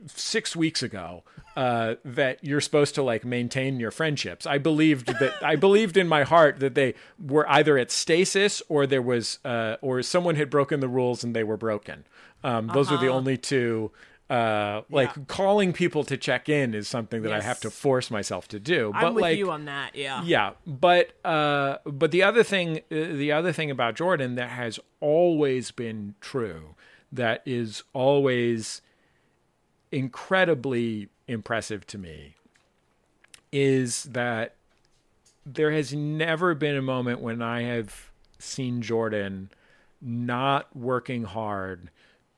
six weeks ago uh, that you're supposed to like maintain your friendships. I believed that I believed in my heart that they were either at stasis or there was uh, or someone had broken the rules and they were broken. Um, those were the only two. Uh, like Yeah. calling people to check in is something that I have to force myself to do. I'm but with like, you on that. Yeah. yeah, but uh, but the other thing, uh, the other thing about Jordan that has always been true, that is always incredibly impressive to me, is that there has never been a moment when I have seen Jordan not working hard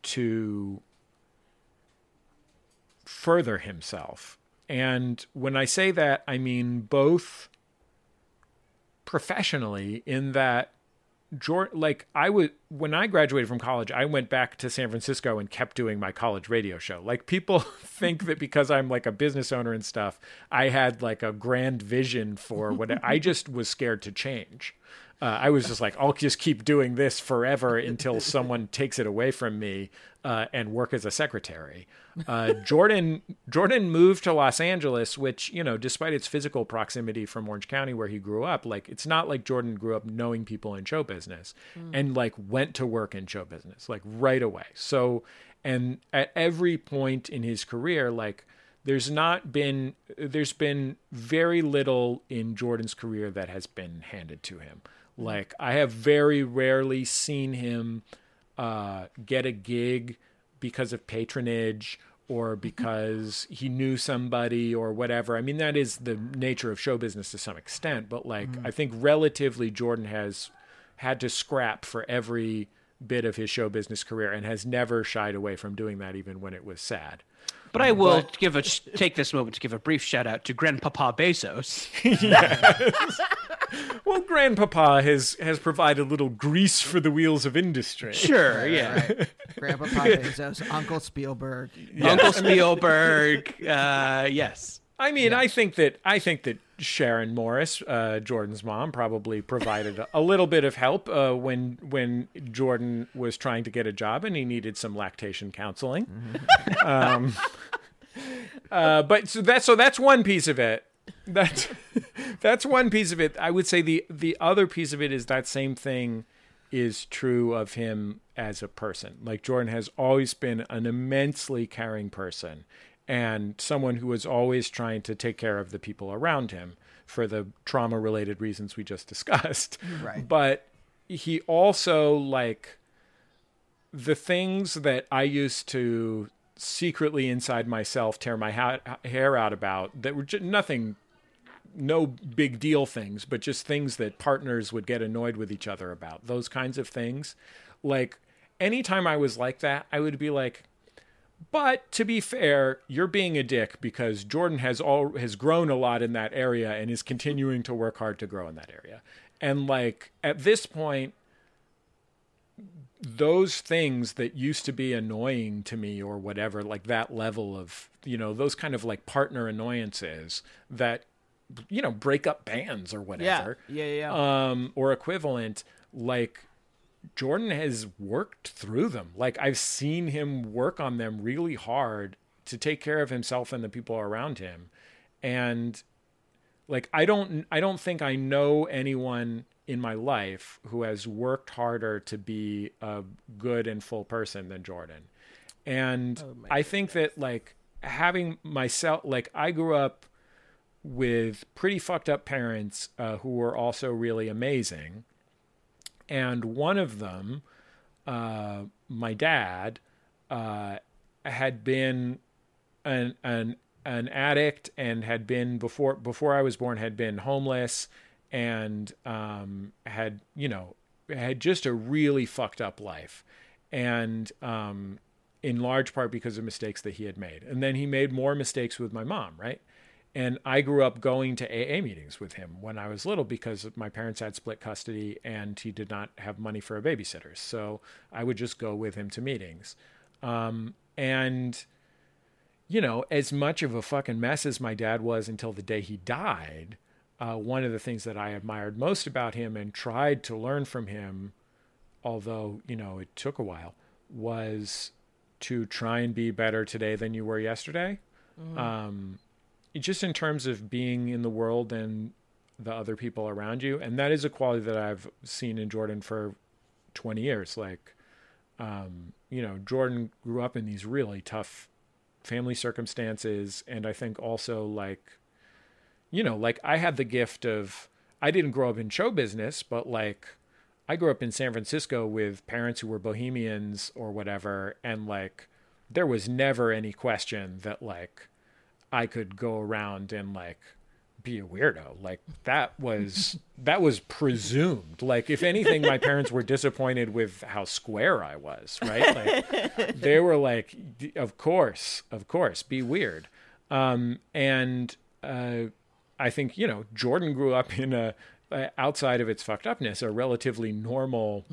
to further himself. And when I say that, I mean both professionally in that like I would when I graduated from college, I went back to San Francisco and kept doing my college radio show. Like people think that because I'm like a business owner and stuff, I had like a grand vision for what I just was scared to change. Uh, I was just like, I'll just keep doing this forever until someone takes it away from me uh, and work as a secretary. Uh, Jordan Jordan moved to Los Angeles, which you know, despite its physical proximity from Orange County where he grew up, like it's not like Jordan grew up knowing people in show business and like went to work in show business like right away. So, and at every point in his career, like there's not been there's been very little in Jordan's career that has been handed to him. Mm-hmm. Like I have very rarely seen him uh, get a gig because of patronage or mm-hmm. because he knew somebody or whatever. I mean, that is the nature of show business to some extent, but like mm-hmm. I think relatively Jordan has had to scrap for every bit of his show business career and has never shied away from doing that even when it was sad. But I will give a take this moment to give a brief shout out to Grandpapa Bezos. yes. Well, Grandpapa has has provided a little grease for the wheels of industry. Sure, yeah. Grandpapa Bezos, Uncle Spielberg. Uncle Spielberg. Uh, yes. I mean, I think that I think that Sharon Morris, uh, Jordan's mom, probably provided a, little bit of help uh, when when Jordan was trying to get a job and he needed some lactation counseling. um, uh, but so that's so that's one piece of it. That's that's one piece of it. I would say the the other piece of it is that same thing is true of him as a person. Like Jordan has always been an immensely caring person and someone who was always trying to take care of the people around him for the trauma related reasons we just discussed. Right. But he also like the things that I used to secretly inside myself tear my ha- hair out about that were just nothing no big deal things, but just things that partners would get annoyed with each other about. Those kinds of things. Like anytime I was like that, I would be like, but to be fair, you're being a dick because Jordan has all has grown a lot in that area and is continuing to work hard to grow in that area. And like at this point, those things that used to be annoying to me or whatever, like that level of, you know, those kind of like partner annoyances that, you know, break up bands or whatever Yeah. Yeah. yeah. um, or equivalent, like Jordan has worked through them. Like I've seen him work on them really hard to take care of himself and the people around him. And like I don't I don't think I know anyone in my life who has worked harder to be a good and full person than Jordan. And I think that like having myself like I grew up with pretty fucked up parents uh, who were also really amazing. And one of them, uh, my dad, uh, had been an an an addict and had been before before I was born had been homeless and um, had you know had just a really fucked up life. And um, in large part because of mistakes that he had made. And then he made more mistakes with my mom right and I grew up going to AA meetings with him when I was little because my parents had split custody and he did not have money for a babysitter. So I would just go with him to meetings. Um, and you know, as much of a fucking mess as my dad was until the day he died, uh, one of the things that I admired most about him and tried to learn from him, although, you know, it took a while, was to try and be better today than you were yesterday. Um, just in terms of being in the world and the other people around you. And that is a quality that I've seen in Jordan for 20 years. Like, um, you know, Jordan grew up in these really tough family circumstances. And I think also, like, you know, like I had the gift of, I didn't grow up in show business, but like, I grew up in San Francisco with parents who were bohemians or whatever. And like, there was never any question that like I could go around and like be a weirdo. Like that was that was presumed. Like if anything, my parents were disappointed with how square I was. Right? Like they were like, of course, of course, be weird. Um, and uh, I think you know Jordan grew up in a outside of its fucked upness, a relatively normal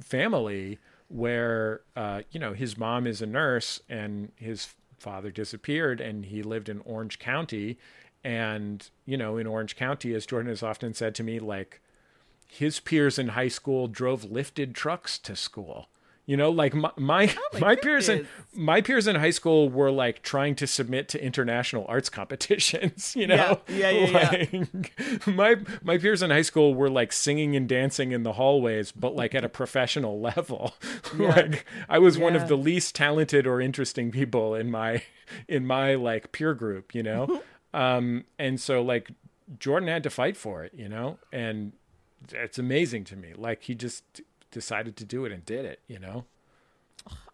family where uh, you know his mom is a nurse and his father disappeared and he lived in Orange County. And you know in Orange County as Jordan has often said to me like his peers in high school drove lifted trucks to school you know like my my, my peers in my peers in high school were like trying to submit to international arts competitions you know? Yeah, yeah, yeah, yeah. my my peers in high school were like singing and dancing in the hallways but like at a professional level. Like i was one of the least talented or interesting people in my in my like peer group you know? Um and so like jordan had to fight for it you know? And it's amazing to me. Like he just decided to do it and did it you know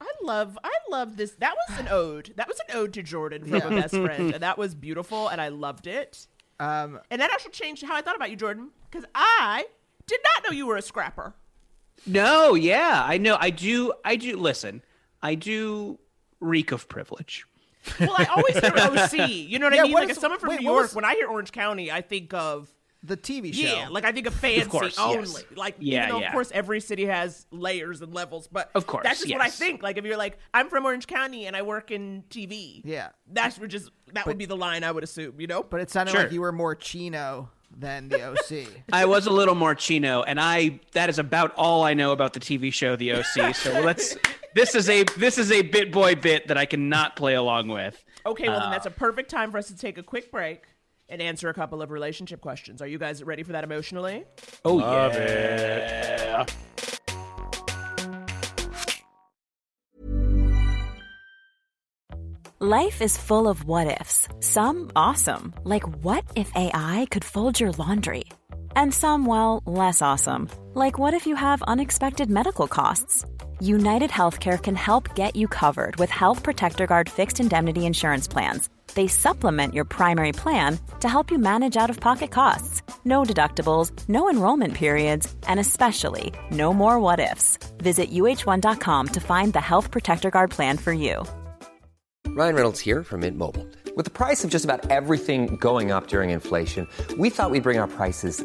I love I love this. That was an ode. That was an ode to Jordan from a best friend, and that was beautiful, and I loved it. Um, And that actually changed how I thought about you, Jordan, because I did not know you were a scrapper. No, yeah, I know. I do. I do. Listen, I do reek of privilege. Well, I always hear OC. You know what Yeah, I mean? what Like, is- as someone from wait, New York, was- when I hear Orange County, I think of the TV show. yeah, like I think of fancy course, only. yes. Like, Yeah, you know, yeah. of course, every city has layers and levels, but Of course, that's just what I think. Like, if you're like, I'm from Orange County and I work in TV, Yeah. that's what just that would be the line I would assume. You know, but it sounded Sure. like you were more Chino than the OC. I was a little more chino, and I that is about all I know about the TV show The OC. So let's. This is a this is a bit boy bit that I cannot play along with. Okay, well, then Uh, that's a perfect time for us to take a quick break and answer a couple of relationship questions. Are you guys ready for that emotionally? Oh Love yeah. Life is full of what ifs. Some awesome, like what if AI could fold your laundry? And some, well, less awesome, like what if you have unexpected medical costs? United Healthcare can help get you covered with Health Protector Guard fixed indemnity insurance plans. They supplement your primary plan to help you manage out of pocket costs. No deductibles, no enrollment periods, and especially no more what ifs. Visit uh1.com to find the Health Protector Guard plan for you. Ryan Reynolds here from Mint Mobile. With the price of just about everything going up during inflation, we thought we'd bring our prices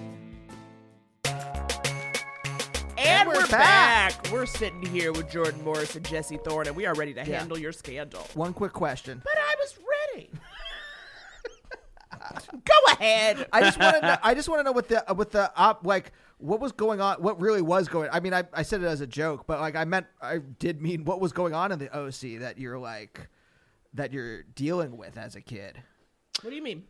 Back. back. We're sitting here with Jordan Morris and Jesse Thorn, and we are ready to Yeah. handle your scandal. One quick question. But I was ready. Go ahead. I just want to know. I just want to know what the uh, what the op like. What was going on? What really was going? I mean, I, I said it as a joke, but like I meant I did mean what was going on in the OC that you're like that you're dealing with as a kid. What do you mean?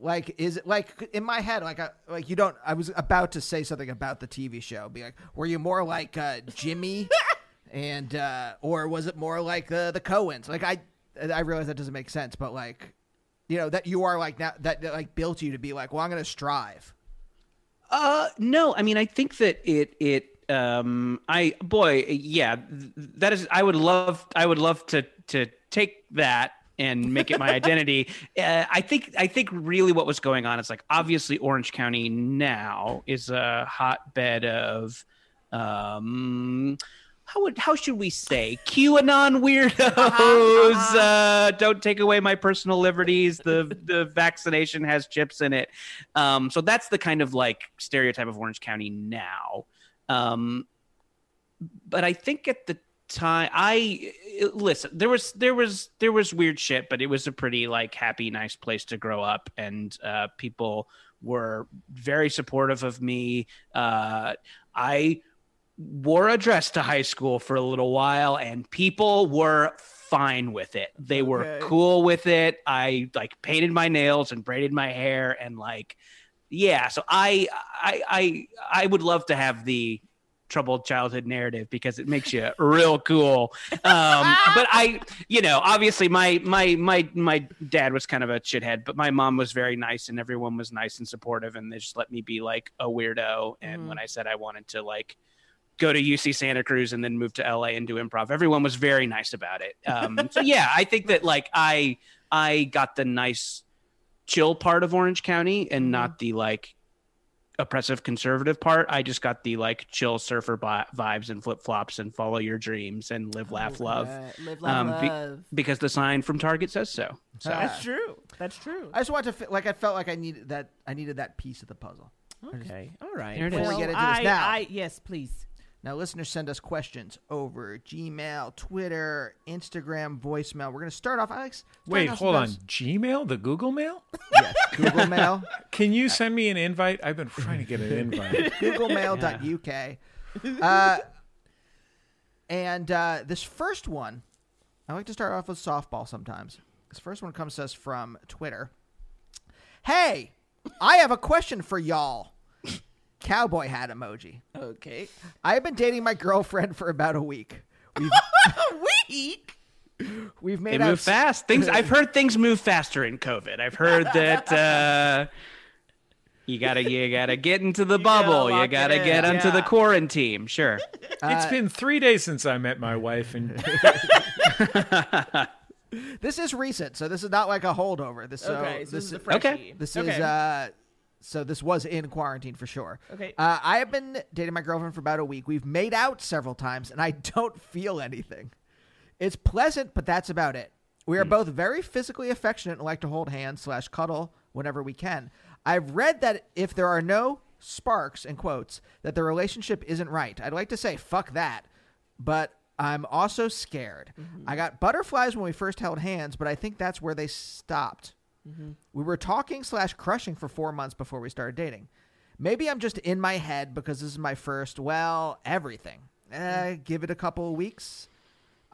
Like, is it like in my head? Like, I, like you don't. I was about to say something about the TV show. Be like, were you more like uh, Jimmy, and uh, or was it more like uh, the cohens Like, I I realize that doesn't make sense, but like, you know, that you are like now that, that like built you to be like, well, I'm going to strive. Uh, no, I mean, I think that it it um, I boy, yeah, that is. I would love, I would love to to take that and make it my identity. Uh, I think, I think really what was going on is like obviously Orange County now is a hotbed of um. How would how should we say QAnon weirdos? Uh, don't take away my personal liberties. The the vaccination has chips in it. Um, so that's the kind of like stereotype of Orange County now. Um, but I think at the time, I listen. There was there was there was weird shit, but it was a pretty like happy, nice place to grow up, and uh, people were very supportive of me. Uh, I wore a dress to high school for a little while and people were fine with it. They were Okay. cool with it. I like painted my nails and braided my hair and like yeah, so I I I I would love to have the troubled childhood narrative because it makes you real cool. Um but I you know, obviously my my my my dad was kind of a shithead, but my mom was very nice and everyone was nice and supportive and they just let me be like a weirdo and when I said I wanted to like go to UC Santa Cruz and then move to LA and do improv. Everyone was very nice about it. Um, so yeah, I think that like I I got the nice chill part of Orange County and not the like oppressive conservative part. I just got the like chill surfer bi- vibes and flip flops and follow your dreams and live, laugh, love. right. Live, laugh, um, be- love. because the sign from Target says so. So That's true. That's true. I just want to feel like I felt like I needed that. I needed that piece of the puzzle. Okay. All right. There it is. Before we get into this I, now. I, yes, please. Now, listeners send us questions over Gmail, Twitter, Instagram, voicemail. We're going to start off. Alex, Wait, hold on. Gmail, the Google Mail? Yes, Google Mail. Can you send me an invite? I've been trying to get an invite. googlemail.uk. Uh, and uh, this first one, I like to start off with softball sometimes. This first one comes to us from Twitter. Hey, I have a question for y'all. Cowboy hat emoji. Okay. I have been dating my girlfriend for about a week. We've, Week. we've they made out move fast. Things I've heard things move faster in COVID. I've heard that uh you gotta you gotta get into the gotta bubble. You gotta in, get onto the quarantine. Sure. it's been three days since I met my wife, and This is recent, so this is not like a holdover. This so Okay. So this is a is. Okay. This Okay. is uh so this was in quarantine for sure. Okay. Uh, I have been dating my girlfriend for about a week. We've made out several times and I don't feel anything. It's pleasant, but that's about it. We are both very physically affectionate and like to hold hands slash cuddle whenever we can. I've read that if there are no sparks in quotes, that the relationship isn't right. I'd like to say fuck that, but I'm also scared. I got butterflies when we first held hands, but I think that's where they stopped. We were talking slash crushing for four months before we started dating. Maybe I'm just in my head because this is my first, well, everything. Eh, give it a couple of weeks.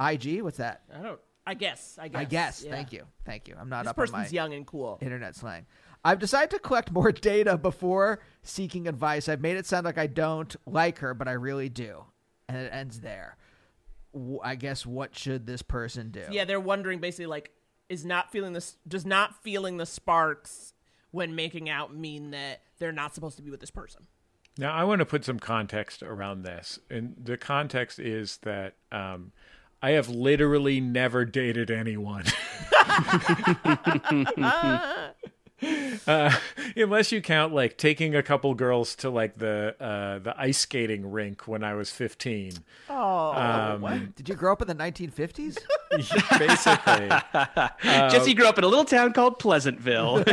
IG, what's that? I don't. I guess. I guess. I guess. yeah. Thank you. Thank you. I'm not This up on person's my young and cool. internet slang. I've decided to collect more data before seeking advice. I've made it sound like I don't like her, but I really do. And it ends there. I guess what should this person do? Yeah, they're wondering basically like, is not feeling this? Does not feeling the sparks when making out mean that they're not supposed to be with this person? Now, I want to put some context around this. And the context is that um, I have literally never dated anyone. Uh, unless you count like taking a couple girls to like the uh, the ice skating rink when I was fifteen. Oh, Um, Did you grow up in the 1950s? Basically, Uh, Jesse grew up in a little town called Pleasantville.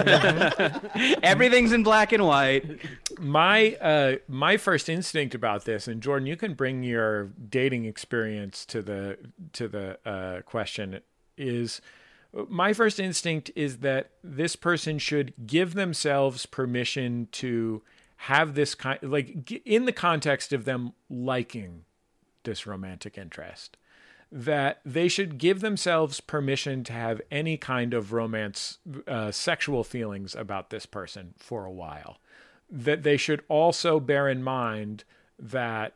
Everything's in black and white. my uh, my first instinct about this, and Jordan, you can bring your dating experience to the to the uh, question. Is my first instinct is that this person should give themselves permission to have this kind, like in the context of them liking this romantic interest that they should give themselves permission to have any kind of romance, uh, sexual feelings about this person for a while. That they should also bear in mind that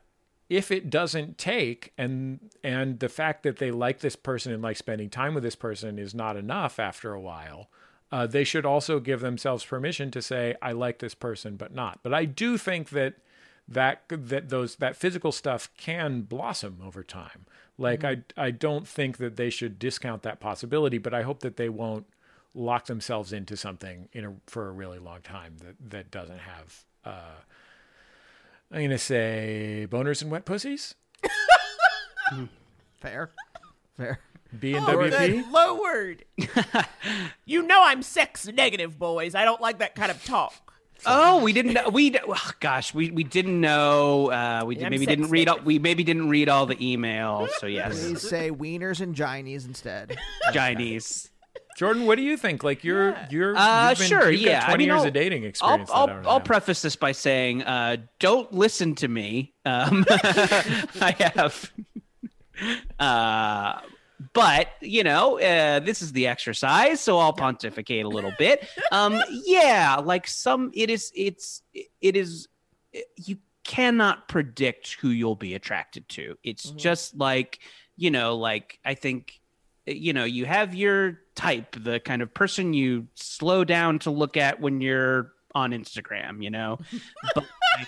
if it doesn't take and and the fact that they like this person and like spending time with this person is not enough after a while uh, they should also give themselves permission to say i like this person but not. But i do think that that that those that physical stuff can blossom over time. Like i i don't think that they should discount that possibility but i hope that they won't lock themselves into something in a, for a really long time that that doesn't have uh i'm going to say boners and wet pussies Fair. Fair. b and wp good Lord. you know I'm sex negative, boys. I don't like that kind of talk. Oh, we didn't know. We oh, gosh, we we didn't know. Uh, we Yeah, I'm maybe didn't read all. We maybe didn't read all the emails. So yes, Please say wieners and ginies instead. Chinese. Jordan what do you think like you're you're Uh, you've been, sure, you've got yeah. 20 I mean, years I'll- of dating I'll, experience I'll, I don't I'll preface this by saying, uh, don't listen to me. Um, I have, uh, but you know, uh, this is the exercise, so I'll pontificate a little bit. Um, yeah, like some, it is, it's, it is, you cannot predict who you'll be attracted to. It's just like, you know, like I think you know, you have your type, the kind of person you slow down to look at when you're on Instagram, you know. but like,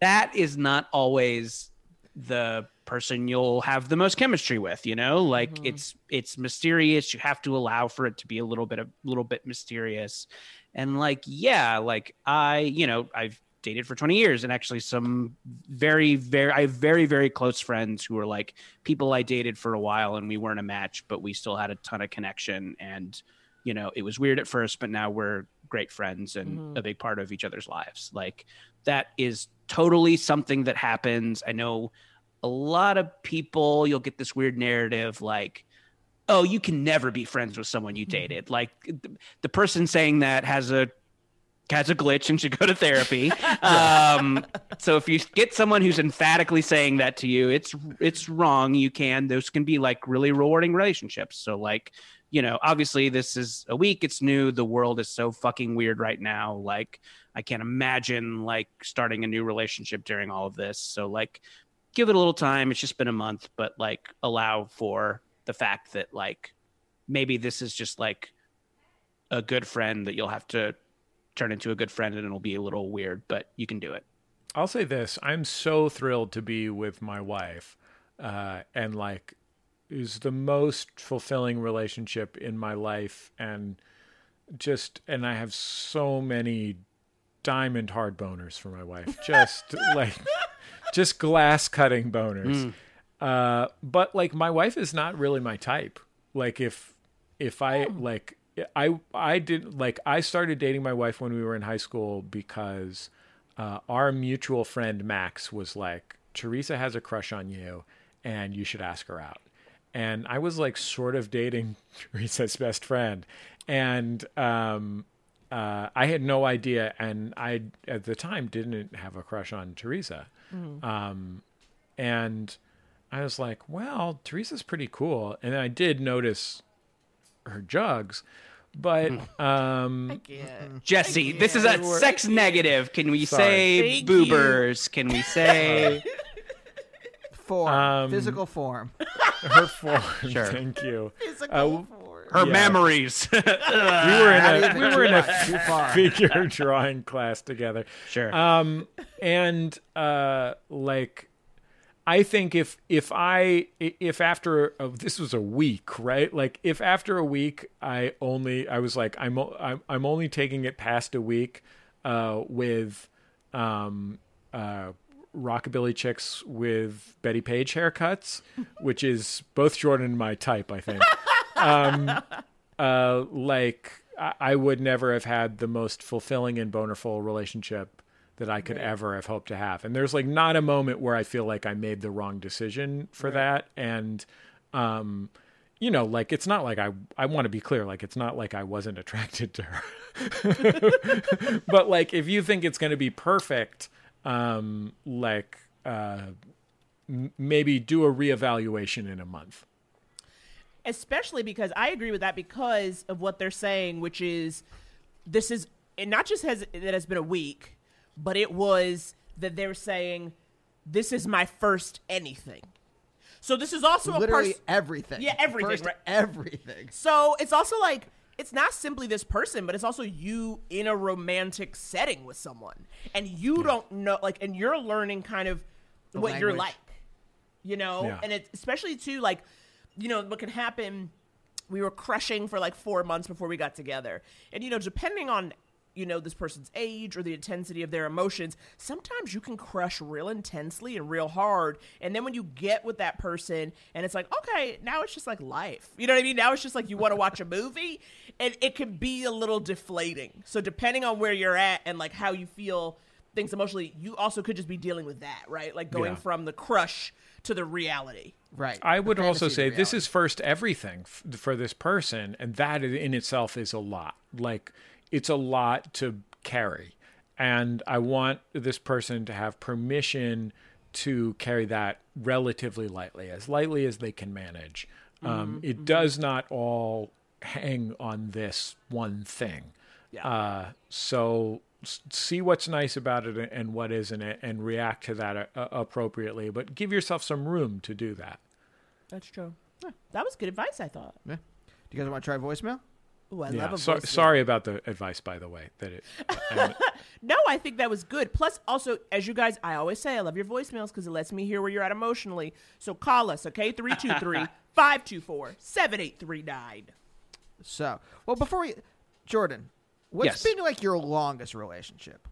that is not always the person you'll have the most chemistry with, you know? Like mm-hmm. it's it's mysterious. You have to allow for it to be a little bit a little bit mysterious. And like yeah, like I, you know, I've dated for 20 years and actually some very very I have very very close friends who are like people I dated for a while and we weren't a match but we still had a ton of connection and you know it was weird at first but now we're great friends and mm-hmm. a big part of each other's lives. Like that is totally something that happens. I know a lot of people you'll get this weird narrative like oh you can never be friends with someone you mm-hmm. dated. Like the, the person saying that has a has a glitch and should go to therapy. um, so if you get someone who's emphatically saying that to you, it's it's wrong. You can those can be like really rewarding relationships. So like you know, obviously this is a week. It's new. The world is so fucking weird right now. Like I can't imagine like starting a new relationship during all of this. So like give it a little time. It's just been a month, but like allow for the fact that like maybe this is just like a good friend that you'll have to turn into a good friend and it'll be a little weird, but you can do it. I'll say this: I'm so thrilled to be with my wife, uh, and like, is the most fulfilling relationship in my life, and just, and I have so many diamond hard boners for my wife, just like, just glass cutting boners. Uh, but like, my wife is not really my type. Like, if if I like, I I did like I started dating my wife when we were in high school because uh, our mutual friend Max was like, Teresa has a crush on you, and you should ask her out. And I was like, sort of dating Teresa's best friend, and um, uh, I had no idea, and I at the time didn't have a crush on Teresa, um, and I was like, well, Teresa's pretty cool, and I did notice her jugs, but um, Jesse, this is a sex negative. Can we Sorry. say Thank you. boobers? Can we say Form. Um, physical form. her form. Sure. Thank you. Physical Uh, form. her Yeah. memories? we were in a we were in a figure drawing class together. Sure. Um, and uh, like, I think if if I if after a, this was a week, right? Like if after a week I only I was like I'm I'm, I'm only taking it past a week uh, with um, uh, rockabilly chicks with Bettie Page haircuts, which is both Jordan and my type, I think. um, uh, like I, I would never have had the most fulfilling and bonerful relationship that I could ever have hoped to have. And there's like not a moment where I feel like I made the wrong decision for that. And, um, you know, like it's not like I I want to be clear, like it's not like I wasn't attracted to her. but like if you think it's going to be perfect, um, like uh, m- maybe do a reevaluation in a month. especially because I agree with that because of what they're saying, which is this is it not just has it has been a week, but it was that they're saying this is my first anything. So this is also a Literally person. everything. Yeah, everything, First right. everything. So it's also like it's not simply this person, but it's also you in a romantic setting with someone, and you don't know, like, and you're learning kind of The what you're like, you know, Yeah. and it's especially too like, you know, what can happen. We were crushing for like four months before we got together, and you know, depending on you know this person's age or the intensity of their emotions sometimes you can crush real intensely and real hard. And then when you get with that person and it's like okay now it's just like life. You know what i mean? Now it's just like you want to watch a movie and it can be a little deflating. So depending on where you're at and like how you feel things emotionally you also could just be dealing with that right? Like going Yeah. from the crush to the reality. Right. I would also say this is first everything f- for this person, and that in itself is a lot. Like it's a lot to carry, and I want this person to have permission to carry that relatively lightly, as lightly as they can manage. Um, Mhm, it mhm. does not all hang on this one thing. Uh, so see what's nice about it and what isn't it, and react to that uh, appropriately. But give yourself some room to do that. that's true that was good advice i thought Yeah. Do you guys want to try voicemail? Ooh, I Yeah, love a so- sorry about the advice, by the way. That it. and- No, I think that was good. Plus, also, as you guys, I always say, I love your voicemails because it lets me hear where you're at emotionally. So call us, okay? 323 524 7839. So, well, before we, Jordan, what's Yes. been like your longest relationship?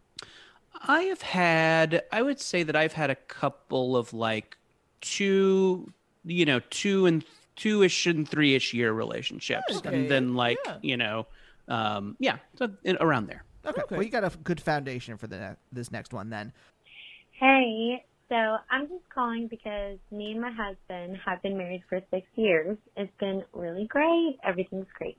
I have had, I would say that I've had a couple of like two, you know, two and two ish and three ish year relationships. Okay, And then like, yeah. you know, um, yeah, so in, around there. Okay. Well, you got a good foundation for the ne- this next one then. Hey, so I'm just calling because me and my husband have been married for six years. It's been really great. Everything's great.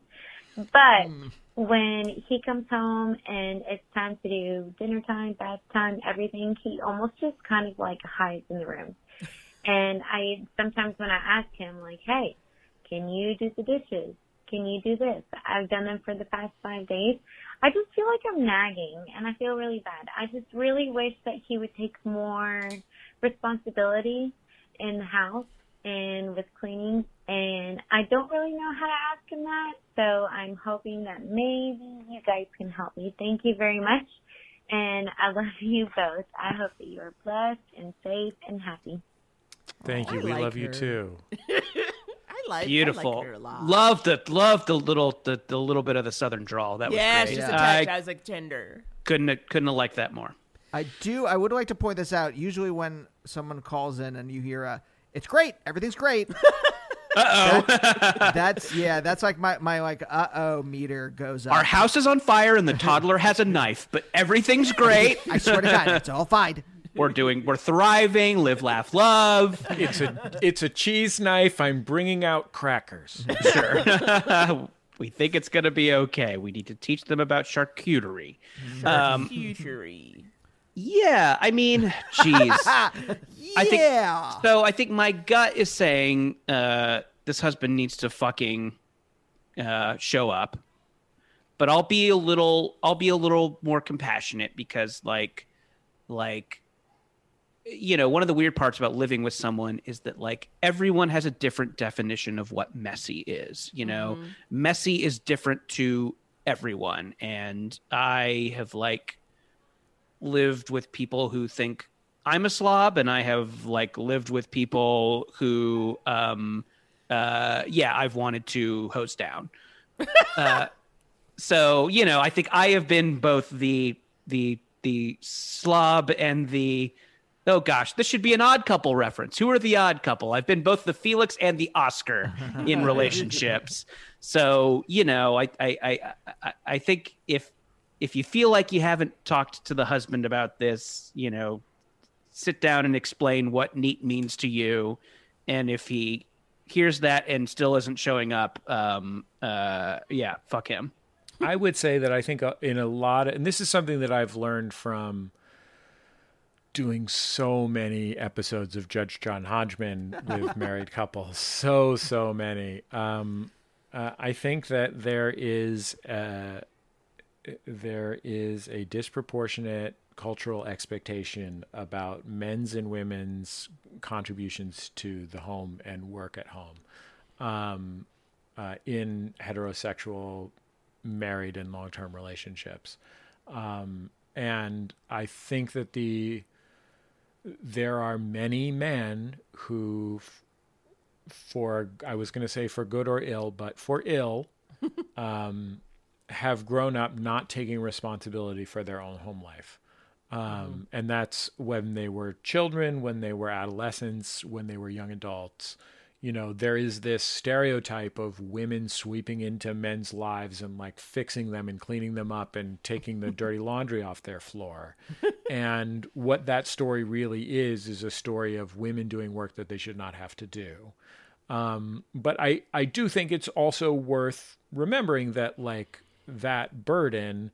But when he comes home and it's time to do dinner time, bath time, everything, he almost just kind of like hides in the room. And I sometimes when I ask him like, "Hey, can you do the dishes? Can you do this?" I've done them for the past 5 days. I just feel like I'm nagging and I feel really bad. I just really wish that he would take more responsibility in the house and with cleaning and I don't really know how to ask him that. So I'm hoping that maybe you guys can help me. Thank you very much. And I love you both. I hope that you are blessed and safe and happy. Thank you. I we like love you too. I like Beautiful. I like her a lot. love the love the little the, the little bit of the southern drawl. That was yeah, great. she's I attached. I was like tender. couldn't have, couldn't have liked that more. I do. I would like to point this out. Usually, when someone calls in and you hear a, "It's great, everything's great," Uh oh. that's yeah. That's like my my like uh oh meter goes up. Our house is on fire and the toddler has a knife, but everything's great. I swear to God, it's all fine. We're doing, we're thriving, live, laugh, love. It's a it's a cheese knife. I'm bringing out crackers. Sure. we think it's going to be okay. We need to teach them about charcuterie. Um, Charcuterie. yeah, I mean, jeez. I think Yeah. so. I think my gut is saying uh, this husband needs to fucking uh, show up, but I'll be a little. I'll be a little more compassionate because, like, like, you know, one of the weird parts about living with someone is that like everyone has a different definition of what messy is. You know, Mhm. messy is different to everyone, and I have like lived with people who think I'm a slob, and I have like lived with people who, um, uh, yeah, I've wanted to hose down. uh, so you know, I think I have been both the the the slob and the oh gosh, this should be an odd couple reference. Who are the odd couple? I've been both the Felix and the Oscar in relationships. So you know, I I I I, I think if if you feel like you haven't talked to the husband about this, you know, sit down and explain what neat means to you, and if he hears that and still isn't showing up, um, uh, yeah, fuck him. I would say that I think uh, in a lot of, and this is something that I've learned from doing so many episodes of Judge John Hodgman with married couples. So, so many. Um, uh, I think that there is a, there is a disproportionate cultural expectation about men's and women's contributions to the home and work at home um, uh, in heterosexual married and long-term relationships um, and i think that the there are many men who f- for i was going to say for good or ill but for ill um, have grown up not taking responsibility for their own home life. Um, and that's when they were children when they were adolescents when they were young adults you know, there is this stereotype of women sweeping into men's lives and like fixing them and cleaning them up and taking the dirty laundry off their floor. and what that story really is, is a story of women doing work that they should not have to do. Um, but I, I do think it's also worth remembering that like that burden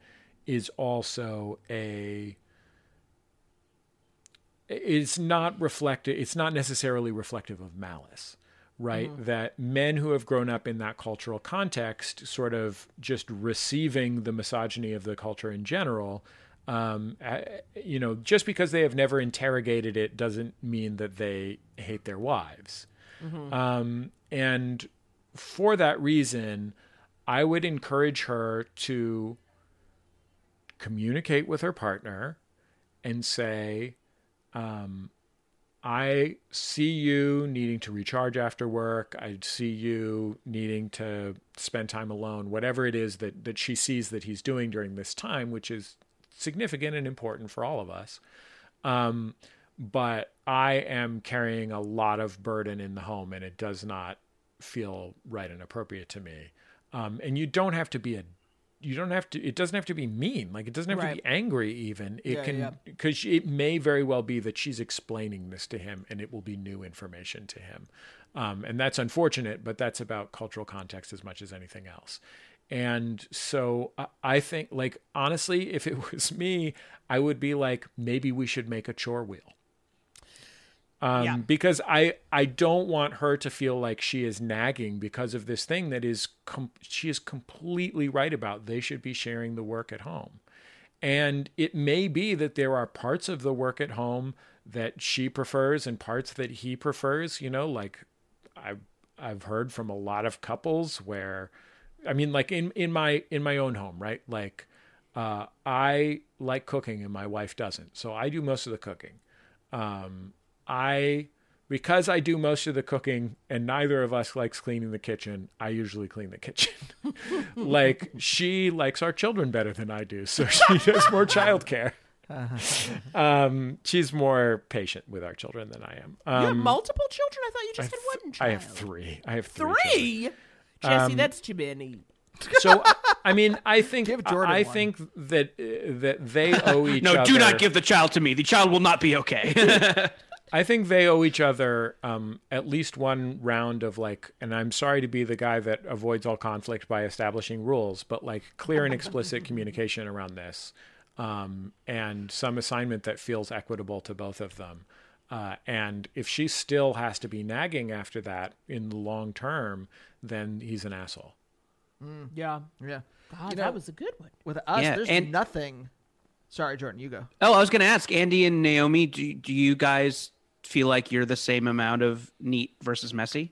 is also a it's not reflected it's not necessarily reflective of malice right? Mm-hmm. That men who have grown up in that cultural context, sort of just receiving the misogyny of the culture in general, um, you know, just because they have never interrogated it doesn't mean that they hate their wives. Mhm. Um, and for that reason, I would encourage her to communicate with her partner and say, um, I see you needing to recharge after work. I see you needing to spend time alone, whatever it is that, that she sees that he's doing during this time, which is significant and important for all of us. Um, but I am carrying a lot of burden in the home and it does not feel right and appropriate to me. Um, and you don't have to be a you don't have to it doesn't have to be mean like it doesn't have Right. to be angry even it Yeah, yeah. can because it may very well be that she's explaining this to him and it will be new information to him um, and that's unfortunate but that's about cultural context as much as anything else and so I- i think like honestly if it was me i would be like maybe we should make a chore wheel um, Yeah. because I I don't want her to feel like she is nagging because of this thing that is com- she is completely right about. They should be sharing the work at home, and it may be that there are parts of the work at home that she prefers and parts that he prefers. You know, like I I've heard from a lot of couples where, I mean, like in in my in my own home, right? Like, uh, I like cooking and my wife doesn't, so I do most of the cooking. Um, I because I do most of the cooking and neither of us likes cleaning the kitchen, I usually clean the kitchen. like she likes our children better than I do, so she does more childcare. Um, she's more patient with our children than I am. Um, you have multiple children? I thought you just have, had one child. I have three. I have three. Three? children. Jesse, Um, that's too many. So I mean, I think Jordan I one. think that uh, that they owe each other. no, other. do not give the child to me. The child will not be okay. I think they owe each other um, at least one round of like, and I'm sorry to be the guy that avoids all conflict by establishing rules, but like clear and explicit communication around this, um, and some assignment that feels equitable to both of them. Uh, and if she still has to be nagging after that in the long term, then he's an asshole. Yeah. Yeah. God, You know, that was a good one. With us, Yeah, there's and- nothing. Sorry, Jordan, you go. oh, I was going to ask Andy and Naomi. Do do you guys feel like you're the same amount of neat versus messy?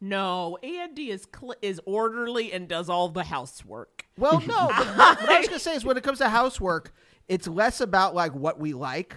No, Andy is cl- is orderly and does all the housework. Well, no, but what I was gonna say is when it comes to housework, it's less about like what we like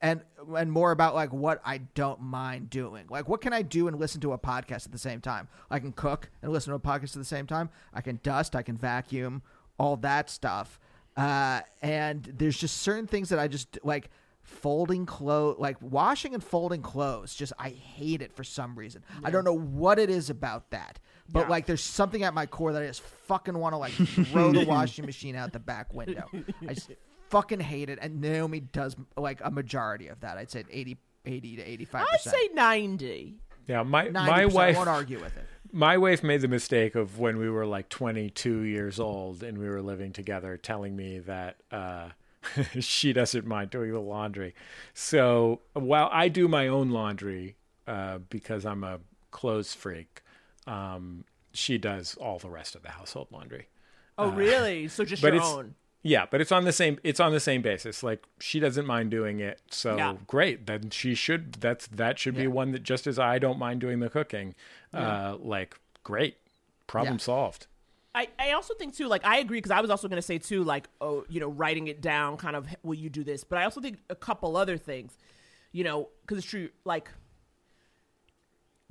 and and more about like what I don't mind doing. Like what can I do and listen to a podcast at the same time? I can cook and listen to a podcast at the same time. I can dust, I can vacuum, all that stuff. Uh, and there's just certain things that I just like folding clothes, like washing and folding clothes. Just I hate it for some reason. I don't know what it is about that, but Yeah. like there's something at my core that I just fucking want to like throw the washing machine out the back window. I just fucking hate it. And Naomi does like a majority of that. I'd say 80, 80 to 85 I'd say 90. Yeah, my 90%, my I wife won't argue with it. My wife made the mistake of when we were like 22 years old and we were living together, telling me that uh, she doesn't mind doing the laundry. So while I do my own laundry uh, because I'm a clothes freak, um, she does all the rest of the household laundry. Oh, Uh, really? So just your own? Yeah, but it's on the same it's on the same basis. Like she doesn't mind doing it, so Yeah. great. Then she should that's that should be one that just as I don't mind doing the cooking. Yeah. Uh like great. Problem Yeah. solved. I, I also think too, like I agree because I was also going to say too, like oh, you know, writing it down, kind of will you do this? But I also think a couple other things, you know, because it's true. Like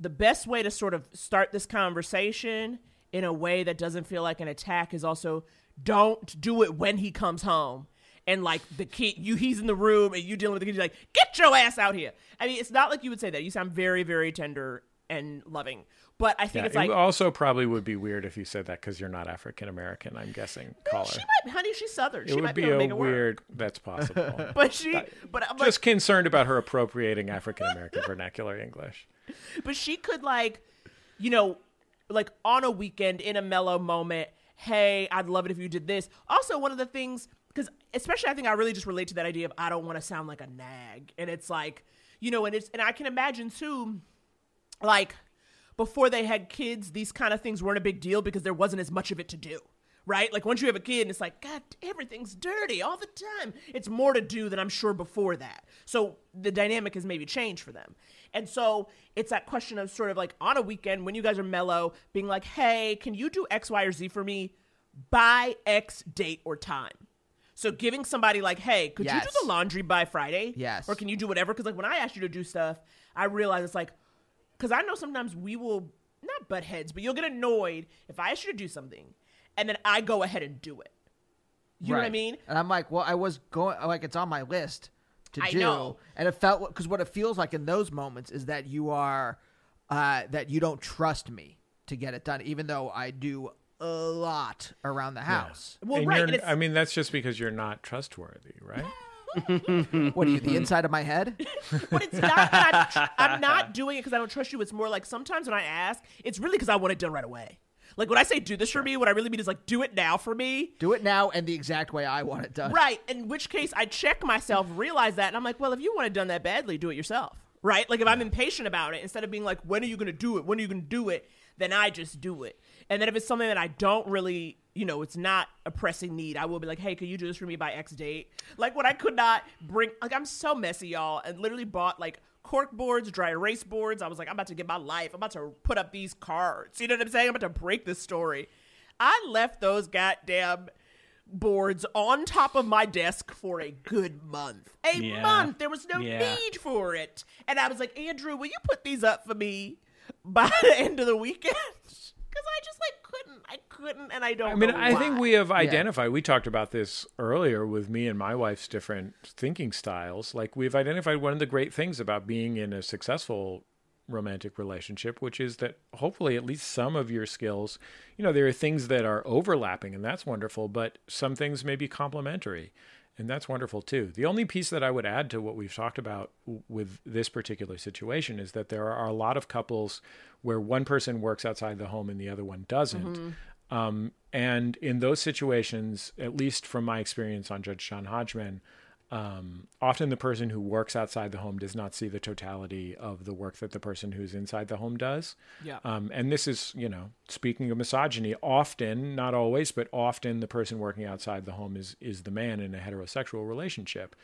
the best way to sort of start this conversation in a way that doesn't feel like an attack is also don't do it when he comes home and like the kid you he's in the room and you dealing with the kid you're like get your ass out here i mean it's not like you would say that you sound very very tender and loving but i think Yeah, it's like also probably would be weird if you said that because you're not African American. I'm guessing. Caller. she might honey she's southern it she would might be, be a it work. weird. That's possible. but she but I'm like, Just concerned about her appropriating African American vernacular English. but she could like you know like on a weekend in a mellow moment hey i'd love it if you did this also one of the things because especially i think i really just relate to that idea of i don't want to sound like a nag and it's like you know and it's and i can imagine too like before they had kids these kind of things weren't a big deal because there wasn't as much of it to do right like once you have a kid and it's like god everything's dirty all the time it's more to do than i'm sure before that so the dynamic has maybe changed for them and so it's that question of sort of like on a weekend when you guys are mellow being like hey can you do x y or z for me by x date or time so giving somebody like, hey, could you do the laundry by Friday? Yes. Or can you do whatever? Because like when I ask you to do stuff, I realize it's like, because I know sometimes we will not butt heads, but you'll get annoyed if I ask you to do something, and then I go ahead and do it. You know what I mean? And I'm like, well, I was going like it's on my list to I do, know. and it felt because what it feels like in those moments is that you are uh, that you don't trust me to get it done, even though I do a lot around the house. Well, And right, and I mean, that's just because you're not trustworthy, right? What are you, the inside of my head? But it's not that I'm, I'm not doing it because I don't trust you. It's more like sometimes when I ask, it's really because I want it done right away. Like when I say do this for me, what I really mean is like do it now for me. Do it now and the exact way I want it done. Right. In which case, I check myself, realize that, and I'm like, well, if you want it done that badly, do it yourself. Right. Like if I'm impatient about it, instead of being like, when are you going to do it? When are you going to do it? Then I just do it. And then if it's something that I don't really, you know, it's not a pressing need, I will be like, hey, can you do this for me by X date? Like when I could not bring, like I'm so messy, y'all, and literally bought like cork boards, dry erase boards. I was like, I'm about to get my life. I'm about to put up these cards. You know what I'm saying? I'm about to break this story. I left those goddamn boards on top of my desk for a good month. A Yeah. month. There was no Yeah. need for it. And I was like, Andrew, will you put these up for me by the end of the weekend? Because I just like couldn't. I couldn't, and I don't. I mean, know I think we have identified. We talked about this earlier with me and my wife's different thinking styles. Like we've identified one of the great things about being in a successful romantic relationship, which is that hopefully at least some of your skills, you know, there are things that are overlapping, and that's wonderful. But some things may be complementary. And that's wonderful too. The only piece that I would add to what we've talked about w- with this particular situation is that there are a lot of couples where one person works outside the home and the other one doesn't. Mhm. Um, and in those situations, at least from my experience on Judge John Hodgman, um, often the person who works outside the home does not see the totality of the work that the person who's inside the home does. Yeah. Um, and this is, you know, speaking of misogyny, often, not always, but often the person working outside the home is is the man in a heterosexual relationship.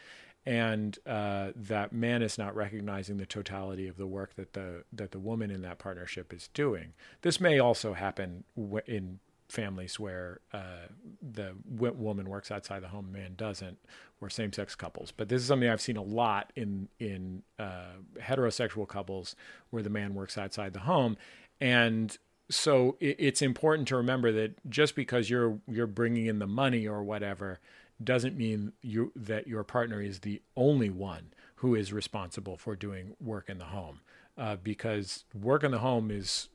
And uh, that man is not recognizing the totality of the work that the that the woman in that partnership is doing. This may also happen w- in families where uh, the woman works outside the home, man doesn't, or same-sex couples. But this is something I've seen a lot in in uh, heterosexual couples where the man works outside the home, and so it, it's important to remember that just because you're you're bringing in the money or whatever doesn't mean you that your partner is the only one who is responsible for doing work in the home uh, because work in the home is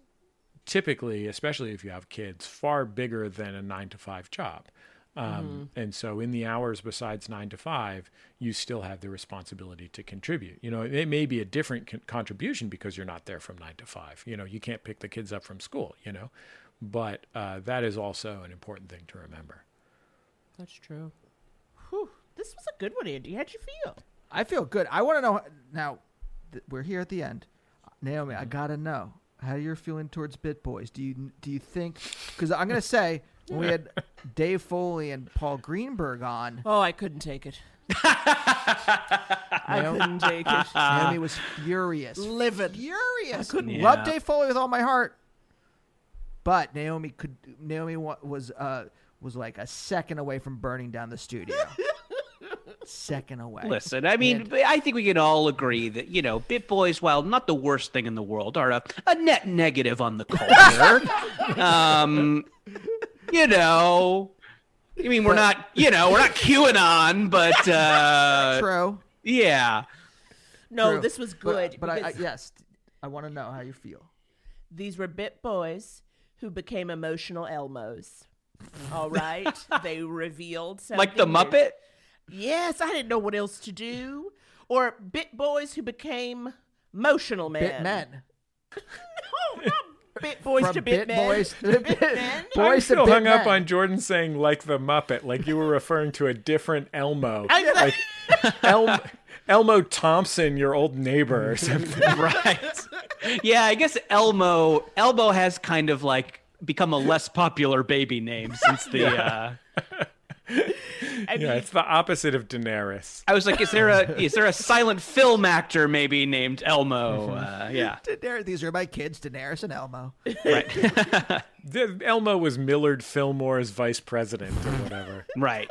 typically especially if you have kids far bigger than a nine to five job um, and so in the hours besides nine to five you still have the responsibility to contribute you know it may be a different con- contribution because you're not there from nine to five you know you can't pick the kids up from school you know but uh, that is also an important thing to remember That's true. Whew. This was a good one, Andy. How'd you feel? I feel good. I want to know now. Th- we're here at the end, Naomi. Mm-hmm. I gotta know how you're feeling towards Bit Boys. Do you do you think? Because I'm gonna say when we had Dave Foley and Paul Greenberg on, Oh, I couldn't take it. I Naomi- couldn't take it. Naomi was furious, Livid. furious. I couldn't- Couldn't love Dave Foley with all my heart, but Naomi could. Naomi was uh was like a second away from burning down the studio. Second away. Listen, I mean, And- I think we can all agree that, you know, Bit Boys, while not the worst thing in the world, are a, a net negative on the culture. um, you know, I mean, we're not, you know, we're not QAnon, but uh, True. yeah. No, True. this was good. But, I, I yes, I want to know how you feel. these were bit boys who became emotional Elmos. All right, they revealed something. Like the something Muppet? Yes, I didn't know what else to do. Or bit boys who became emotional men. Bit men. no, not bit boys From to bit, bit men. boys to to bit bit- men. boy- I'm Boys to still bit hung up men. on Jordan saying like the Muppet, like you were referring to a different Elmo, I- like El- Elmo Thompson, your old neighbor or something. right. Yeah, I guess Elmo Elmo has kind of like become a less popular baby name since the uh I mean, Yeah, it's the opposite of Daenerys. I was like, is there a is there a silent film actor maybe named Elmo? Uh, yeah. Daenerys, these are my kids, Daenerys and Elmo. Right. The- Elmo was Millard Fillmore's vice president or whatever. right.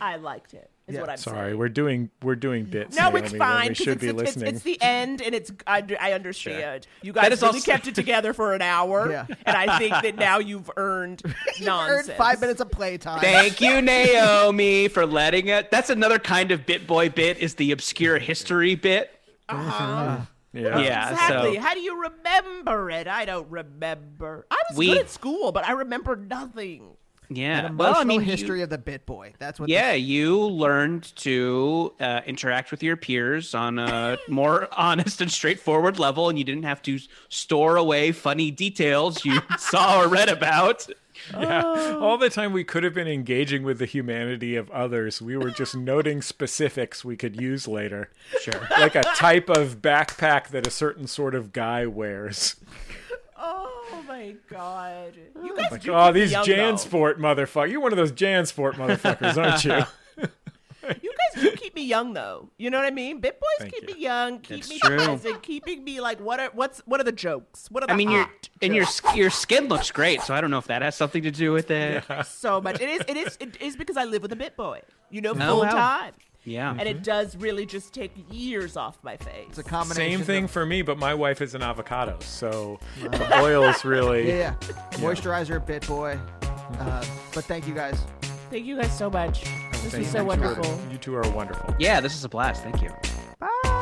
I liked it. Is Yeah, what I'm Sorry, saying. we're doing we're doing bits. No, Naomi, it's fine We should it's, be it's, it's, listening. it's the end, and it's I, I understand. You guys That is really also- kept it together for an hour, Yeah. and I think that now you've earned nonsense. Earned five minutes of playtime. Thank you, Naomi, for letting it. That's another kind of bit boy bit is the obscure history bit. Uh-huh. yeah. Yeah. Exactly. So How do you remember it? I don't remember. I was We- good at school, but I remember nothing. Yeah. An Well, I emotional mean, you- history of the Bit Boy. That's what. yeah, this- you learned to uh, interact with your peers on a more honest and straightforward level, and you didn't have to store away funny details you saw or read about. Yeah. All the time we could have been engaging with the humanity of others, we were just noting specifics we could use later. Sure. Like a type of backpack that a certain sort of guy wears. Oh my god! You oh guys Like, do oh, these young, Jansport motherfuckers. You're one of those Jansport motherfuckers, aren't you? You guys do keep me young, though. You know what I mean? Bit boys Thank keep you. me young, keep It's me true. present, keeping me like what are what's what are the jokes? What are the I mean, your and your your skin looks great, so I don't know if that has something to do with it. so much. It is it is it is because I live with a bit boy. You know, Oh, full wow. time. Yeah. And it does really just take years off my face. It's a combination. Same thing of- for me, but my wife is an avocado, so the oil's really. Yeah, yeah. Moisturizer, Bit Boy. Uh, but thank you guys. Thank you guys so much. This Thank was so you. wonderful. You two are wonderful. Yeah, this is a blast. Thank you. Couples